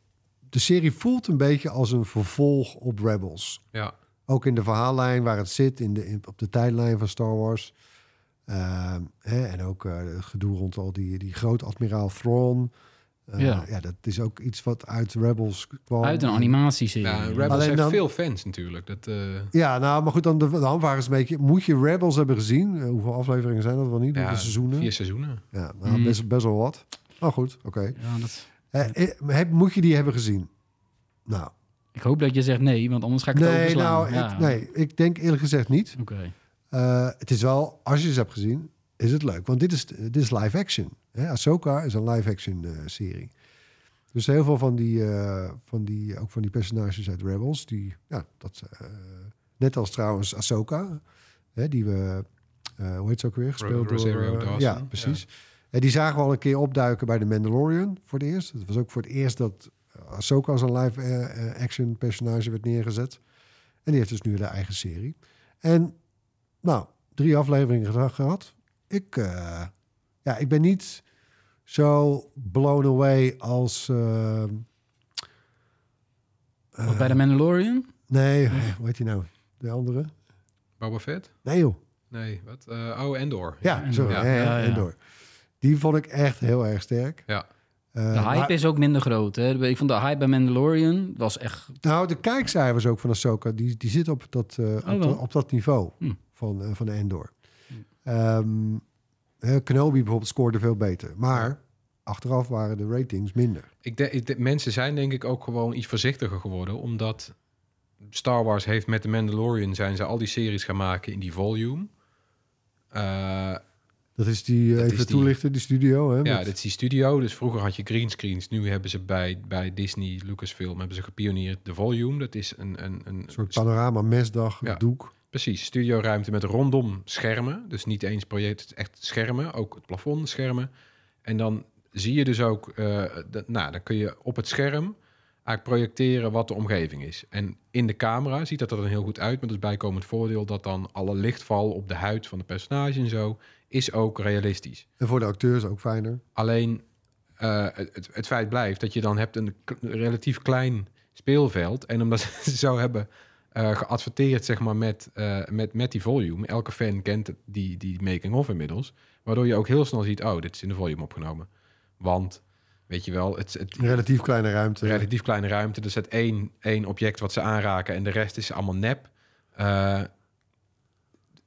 de serie voelt een beetje als een vervolg op Rebels. Ja, Ook in de verhaallijn waar het zit, in de, in- op de tijdlijn van Star Wars. Ehm, hè, en ook eh, het gedoe rond al die, die groot admiraal Thrawn. Eh, Ja. ja. dat is ook iets wat uit Rebels kwam. Uit een animatieserie. ja Rebels Alleen heeft dan- veel fans natuurlijk. Dat, eh, Ja, nou, maar goed, dan de, de hamvraag is een beetje... Moet je Rebels hebben gezien? Hoeveel afleveringen zijn dat wel niet? ja, Hoeveel seizoenen? Vier seizoenen. Ja, nou, Mm. best, best wel wat. Maar goed, oké. Ja, dat... Heb- moet je die hebben gezien? Nou, Ik hoop dat je zegt nee, want anders ga ik het nee, overslaan. nou, ja. ik, nee, ik denk eerlijk gezegd niet. Oké. Eh, het is wel, als je ze hebt gezien, is het leuk. Want dit is, dit is live action. Hè? Ahsoka is een live action eh, serie. Dus heel veel van die, eh, van die, ook van die personages uit Rebels, die, ja, dat, eh, net als trouwens Ahsoka, hè, die we, eh, hoe heet ze ook weer, gespeeld door... Eh, Dawson, ja, precies. En die zagen we al een keer opduiken bij The Mandalorian voor het eerst. Het was ook voor het eerst dat Ahsoka als een live eh, eh, action personage werd neergezet. En die heeft dus nu de eigen serie. En nou, drie afleveringen gehad. Ik, eh, ja, ik ben niet zo blown away als... eh, Wat bij de Mandalorian? nee, hoe heet die nou? De andere? Boba Fett? Nee joh. Nee, wat? Eh, oh, Endor. Ja, Endor. sorry. Ja. Ja, ja, Ja, ja. Endor. Die vond ik echt heel erg sterk. Ja. Eh, De hype maar- is ook minder groot. Hè? Ik vond de hype bij Mandalorian was echt... Nou, de kijkcijfers ook van Ahsoka, die, die zitten op dat, eh, op, dat- op dat niveau Hm. van, eh, van de Endor. Ehm, hè, Kenobi bijvoorbeeld scoorde veel beter. Maar achteraf waren de ratings minder. Ik denk, ik denk- mensen zijn denk ik ook gewoon iets voorzichtiger geworden, omdat Star Wars heeft met de Mandalorian zijn ze al die series gaan maken in die volume. Dat is die, eh, Dat even is toelichten, die studio. Hè, ja, met- dit is die studio. Dus vroeger had je greenscreens. Nu hebben ze bij, bij Disney, Lucasfilm, hebben ze gepioneerd de volume. Dat is een, een, een een soort panorama, mesdag, Ja. doek. Precies, studioruimte met rondom schermen. Dus niet eens project, is echt schermen. Ook het plafond schermen. En dan zie je dus ook... eh, dat- nou, dan kun je op het scherm eigenlijk projecteren wat de omgeving is. En in de camera ziet dat er dan heel goed uit. Met als bijkomend voordeel dat dan alle lichtval op de huid van de personage en zo... is ook realistisch. En voor de acteurs ook fijner. Alleen eh, het, het, feit blijft dat je dan hebt een relatief klein speelveld. En omdat ze zo hebben eh, geadverteerd, zeg maar, met, eh, met, met die volume. Elke fan kent die, die making-of inmiddels. Waardoor je ook heel snel ziet, oh, dit is in de volume opgenomen. Want, weet je wel, het, het relatief kleine ruimte. relatief kleine ruimte. Er zit één, één object wat ze aanraken en de rest is allemaal nep.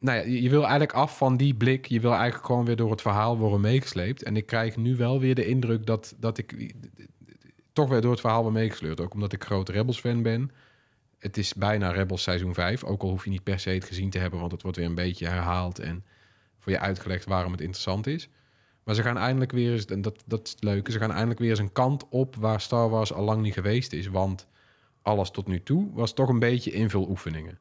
Nou ja, je wil eigenlijk af van die blik. Je wil eigenlijk gewoon weer door het verhaal worden meegesleept. En ik krijg nu wel weer de indruk dat, dat ik toch weer door het verhaal ben meegesleurd. Ook omdat ik grote Rebels-fan ben. Het is bijna Rebels seizoen 5. Ook al hoef je niet per se het gezien te hebben, want het wordt weer een beetje herhaald en voor je uitgelegd waarom het interessant is. Maar ze gaan eindelijk weer eens, en dat, dat is het leuke, ze gaan eindelijk weer eens een kant op waar Star Wars al lang niet geweest is. Want alles tot nu toe was toch een beetje invuloefeningen.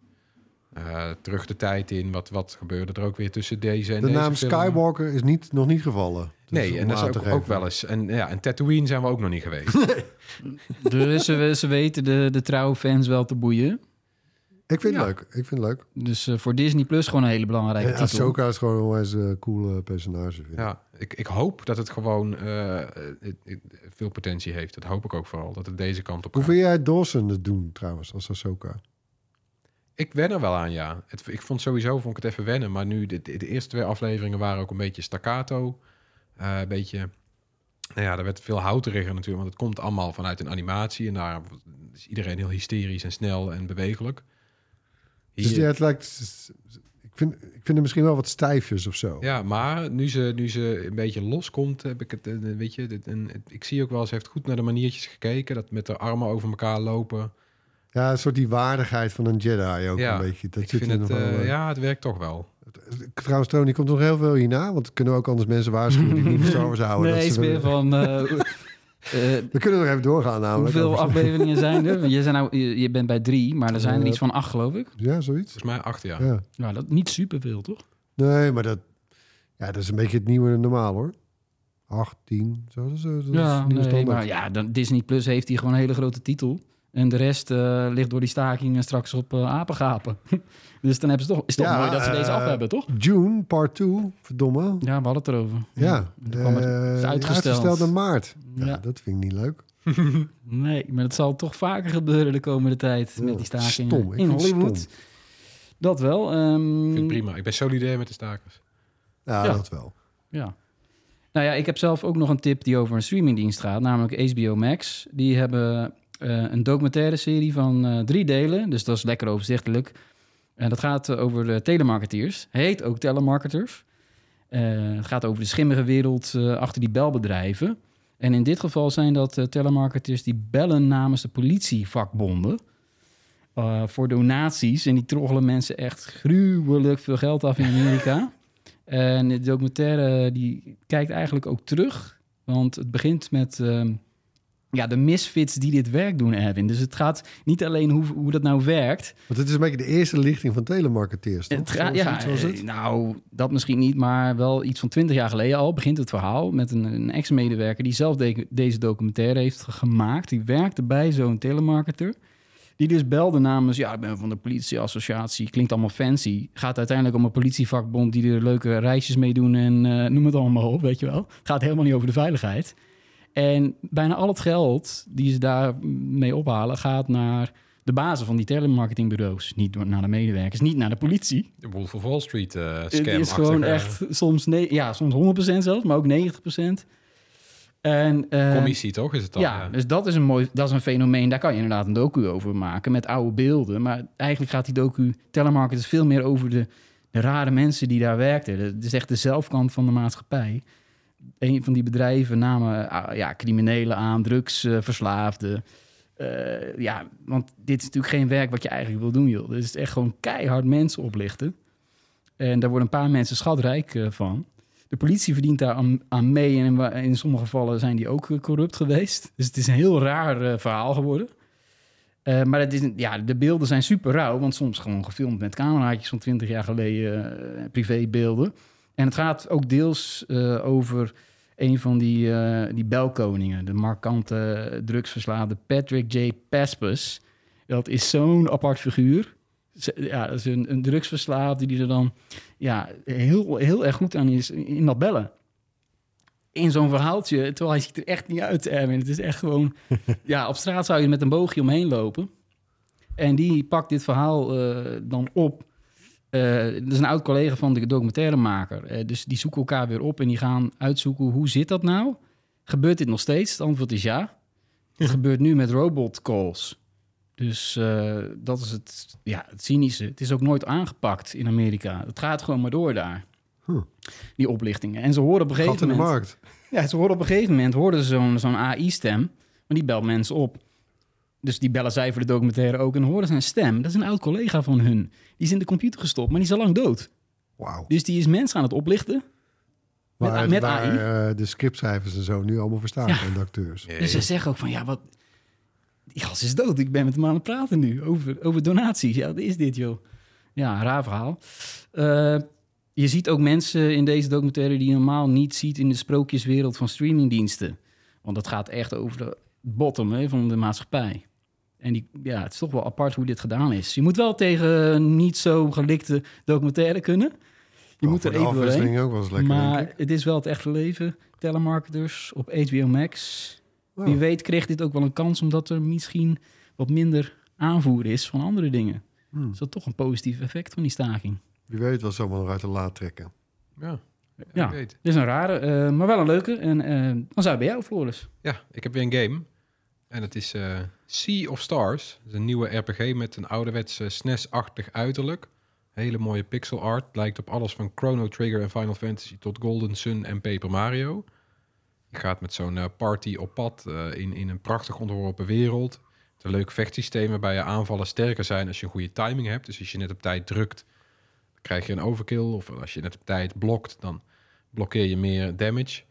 Eh terug de tijd in, wat, wat gebeurde er ook weer tussen deze en De deze naam film? Skywalker is niet, nog niet gevallen. Dus Nee, en dat is ook, ook wel eens. En ja, en Tatooine zijn we ook nog niet geweest. Dus ze, ze weten de, de trouwe fans wel te boeien. Ik vind Ja. het leuk. Ik vind het leuk. Dus eh, voor Disney Plus gewoon een hele belangrijke En titel. Ahsoka is gewoon een onwijs eh, cool eh, personage. Vind ik. Ja, ik, ik hoop dat het gewoon eh, veel potentie heeft. Dat hoop ik ook vooral, dat het deze kant op Hoe gaat. vind jij Dawson het doen trouwens, als Ahsoka? Ik wen er wel aan, ja. Het, ik vond sowieso vond ik het even wennen. Maar nu, de, de, eerste twee afleveringen waren ook een beetje staccato. Eh, een beetje... Nou ja, er werd veel houteriger natuurlijk. Want het komt allemaal vanuit een animatie. En daar is iedereen heel hysterisch en snel en bewegelijk. Dus ja, het lijkt... Ik vind, ik vind het misschien wel wat stijfjes of zo. Ja, maar nu ze, nu ze een beetje loskomt, heb ik het, eh, weet je, dit- en het- ik zie ook wel, ze heeft goed naar de maniertjes gekeken, dat met de armen over elkaar lopen. Ja, een soort die waardigheid van een Jedi ook ja, een beetje. Dat ik zit vind het, nog wel, eh, ja, het werkt toch wel. Trouwens, Tony, komt nog heel veel hierna. Want kunnen we ook anders mensen waarschuwen die niet van Star Wars houden. nee, dat is ze meer van... eh, Eh, We kunnen nog even doorgaan namelijk. hoeveel afleveringen zijn er? Want je, zijn nou, je, je bent bij drie, maar er zijn er iets van acht, geloof ik. Ja, zoiets. Volgens mij acht jaar. Ja. Nou, dat niet superveel, toch? Nee, maar dat, ja, dat is een beetje het nieuwe normaal hoor. 8, 10, zo. Is Ja, nee, maar ja, dan Disney Plus heeft hier gewoon een hele grote titel. En de rest eh, ligt door die stakingen straks op eh, apengapen. dus dan hebben ze toch, is het toch Ja, mooi dat ze deze eh, af hebben, toch? June, part 2, verdomme. Ja, we hadden het erover. Ja, dan kwam het- eh, is uitgesteld. uitgesteld naar maart. Ja, Ja. dat vind ik niet leuk. Nee, maar het zal toch vaker gebeuren de komende tijd met die stakingen stom. Ik in vind het Hollywood. stom. Dat wel. ehm, Ik vind het prima. Ik ben solidair met de stakers. Ja, Ja. dat wel. Ja. Nou ja, ik heb zelf ook nog een tip die over een streamingdienst gaat, namelijk HBO Max. Die hebben eh, een documentaire serie van eh, drie delen, dus dat is lekker overzichtelijk. En dat gaat eh, over de telemarketeers. Heet ook telemarketers. Eh, het gaat over de schimmige wereld eh, achter die belbedrijven. En in dit geval zijn dat eh, telemarketers die bellen namens de politievakbonden. eh, voor donaties. En die troggelen mensen echt gruwelijk veel geld af in Amerika. En de documentaire die kijkt eigenlijk ook terug. Want het begint met ehm, ja, de misfits die dit werk doen, Erwin. Dus het gaat niet alleen hoe, hoe dat nou werkt. Want het is een beetje de eerste lichting van telemarketeers, toch? Het gaat, ja, het? nou, dat misschien niet, maar wel iets van twintig jaar geleden al begint het verhaal met een, een ex-medewerker die zelf de- deze documentaire heeft gemaakt. Die werkte bij zo'n telemarketer. Die dus belde namens, ja, ik ben van de politieassociatie, klinkt allemaal fancy. Gaat uiteindelijk om een politievakbond die er leuke reisjes mee doen en eh, noem het allemaal op, weet je wel. Gaat helemaal niet over de veiligheid. En bijna al het geld die ze daarmee ophalen gaat naar de bazen van die telemarketingbureaus. Niet door, naar de medewerkers, niet naar de politie. De Wolf of Wall Street eh Het scam is gewoon echt soms, ja, soms 100% zelfs, maar ook 90%. En, eh, Commissie, toch? Is het dan? ja, dus dat is een mooi, dat is een fenomeen. Daar kan je inderdaad een docu over maken met oude beelden. Maar eigenlijk gaat die docu telemarketers veel meer over de, de rare mensen die daar werkten. Het is echt de zelfkant van de maatschappij. Een van die bedrijven namen ah, ja, criminelen aan, drugsverslaafden. Eh, ja, want dit is natuurlijk geen werk wat je eigenlijk wil doen, joh. Dit is echt gewoon keihard mensen oplichten. En daar worden een paar mensen schatrijk eh, van. De politie verdient daar aan, mee en in, sommige gevallen zijn die ook eh, corrupt geweest. Dus het is een heel raar eh, verhaal geworden. Eh, maar het is, ja, de beelden zijn super rauw, want soms gewoon gefilmd met cameraatjes van 20 jaar geleden, eh, privébeelden. En het gaat ook deels eh, over een van die, eh, die belkoningen, de markante drugsverslaafde Patrick J. Paspus. Dat is zo'n apart figuur. Ja, dat is een, een drugsverslaafde die er dan ja, heel, heel erg goed aan is in dat bellen. In zo'n verhaaltje, terwijl hij ziet er echt niet uit, Erwin. Het is echt gewoon... ja, op straat zou je met een boogje omheen lopen. En die pakt dit verhaal eh, dan op. Eh dat is een oud collega van de documentairemaker. Eh, dus die zoeken elkaar weer op en die gaan uitzoeken... hoe zit dat nou? Gebeurt dit nog steeds? Het antwoord is ja. Het gebeurt nu met robot calls. Dus eh, dat is het, ja, het cynische. Het is ook nooit aangepakt in Amerika. Het gaat gewoon maar door daar. Huh. Die oplichtingen. En ze horen op een Gat gegeven in de markt. Ja, ze horen op een gegeven moment hoorden ze zo'n zo'n AI-stem. Maar die belt mensen op. Dus die bellen zij voor de documentaire ook. En horen een stem. Dat is een oud collega van hun. Die is in de computer gestopt, maar die is al lang dood. Wauw. Dus die is mensen aan het oplichten. Met, Waar, met waar AI. eh, de scriptschrijvers en zo nu allemaal verstaan. Ja. En de acteurs. Jee. Dus ze zeggen ook van, ja, wat... Die gast is dood. Ik ben met hem aan het praten nu over, over donaties. Ja, wat is dit, joh? Ja, raar verhaal. Eh, je ziet ook mensen in deze documentaire die je normaal niet ziet in de sprookjeswereld van streamingdiensten. Want dat gaat echt over de bottom hè, van de maatschappij. En die, ja, het is toch wel apart hoe dit gedaan is. Je moet wel tegen niet zo gelikte documentaire kunnen. Je Oh, moet er even doorheen. ook wel eens lekker, maar denk ik. het is wel het echte leven. Telemarketers op HBO Max. Wie weet kreeg dit ook wel een kans... omdat er misschien wat minder aanvoer is van andere dingen. Hmm. Is dat toch een positief effect van die staking? Wie weet wat ze allemaal nog uit de laad trekken. Ja, Ja. Dit is een rare, eh, maar wel een leuke. En eh, dan zou het bij jou, Floris. Ja, ik heb weer een game. En het is eh, Sea of Stars. Een nieuwe RPG met een ouderwetse SNES-achtig uiterlijk. Hele mooie pixel art. Lijkt op alles van Chrono Trigger en Final Fantasy tot Golden Sun en Paper Mario. Je gaat met zo'n eh, party op pad eh, in, in een prachtig ontworpen wereld. Het een leuk vechtsysteem waarbij je aanvallen sterker zijn als je een goede timing hebt. Dus als je net op tijd drukt, krijg je een overkill. Of als je net op tijd blokt, dan blokkeer je meer damage.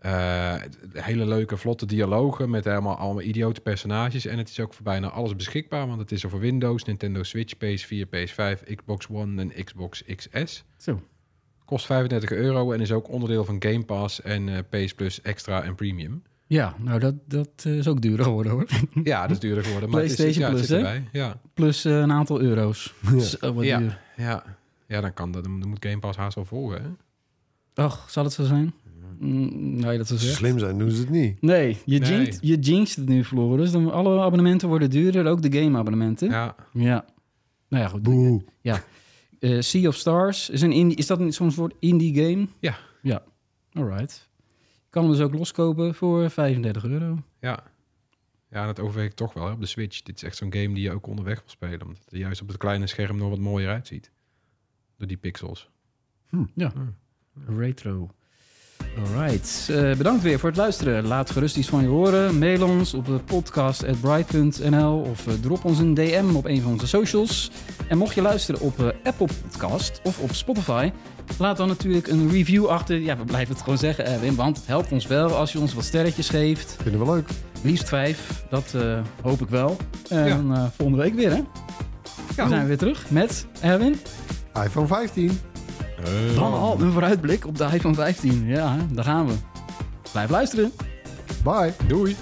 Eh, hele leuke, vlotte dialogen met helemaal allemaal idiote personages. En het is ook voor bijna alles beschikbaar, want het is er voor Windows, Nintendo Switch, PS4, PS5, Xbox One en Xbox XS. Zo. Kost 35 euro en is ook onderdeel van Game Pass en eh, PS Plus Extra en Premium. Ja, nou dat, dat eh, is ook duurder geworden hoor. Ja, dat is duurder geworden. Maar het is, PlayStation ja, het Plus, zit hè? erbij. Ja, Plus een aantal euro's. Ja. Zo, wat Ja. duur. ja. ja, dan kan dat. Dan moet Game Pass haast wel volgen. Hè? Ach, zal het zo zijn? Mm, nou, je dat ze zegt. slim zijn, doen ze het niet. Nee, je, Nee. Jinxt, je jinxt het nu, Floris. Dan alle abonnementen worden duurder, ook de game-abonnementen. Ja. Ja, Nou ja, goed. Boe. Eh, sea of Stars, is, een indie, is dat een- zo'n soort indie game? Ja. Ja, alright. Je kan hem dus ook loskopen voor 35 euro. ja. Ja, dat overweeg ik toch wel hè, op de Switch. Dit is echt zo'n game die je ook onderweg wil spelen. Omdat het er juist op het kleine scherm nog wat mooier uitziet. Door die pixels. Retro. Alright. Eh, bedankt weer voor het luisteren. Laat gerust iets van je horen. Mail ons op podcast.bright.nl of eh, drop ons een DM op een van onze socials. En mocht je luisteren op eh, Apple Podcast of op Spotify, laat dan natuurlijk een review achter. Ja, we blijven het gewoon zeggen, Erwin, want het helpt ons wel als je ons wat sterretjes geeft. Vinden we leuk. Liefst vijf, dat hoop ik wel. En Ja. volgende week weer, hè? Dan zijn we weer terug met Erwin. iPhone 15. Dan al een vooruitblik op de iPhone 15. Ja, daar gaan we. Blijf luisteren. Bye. Doei!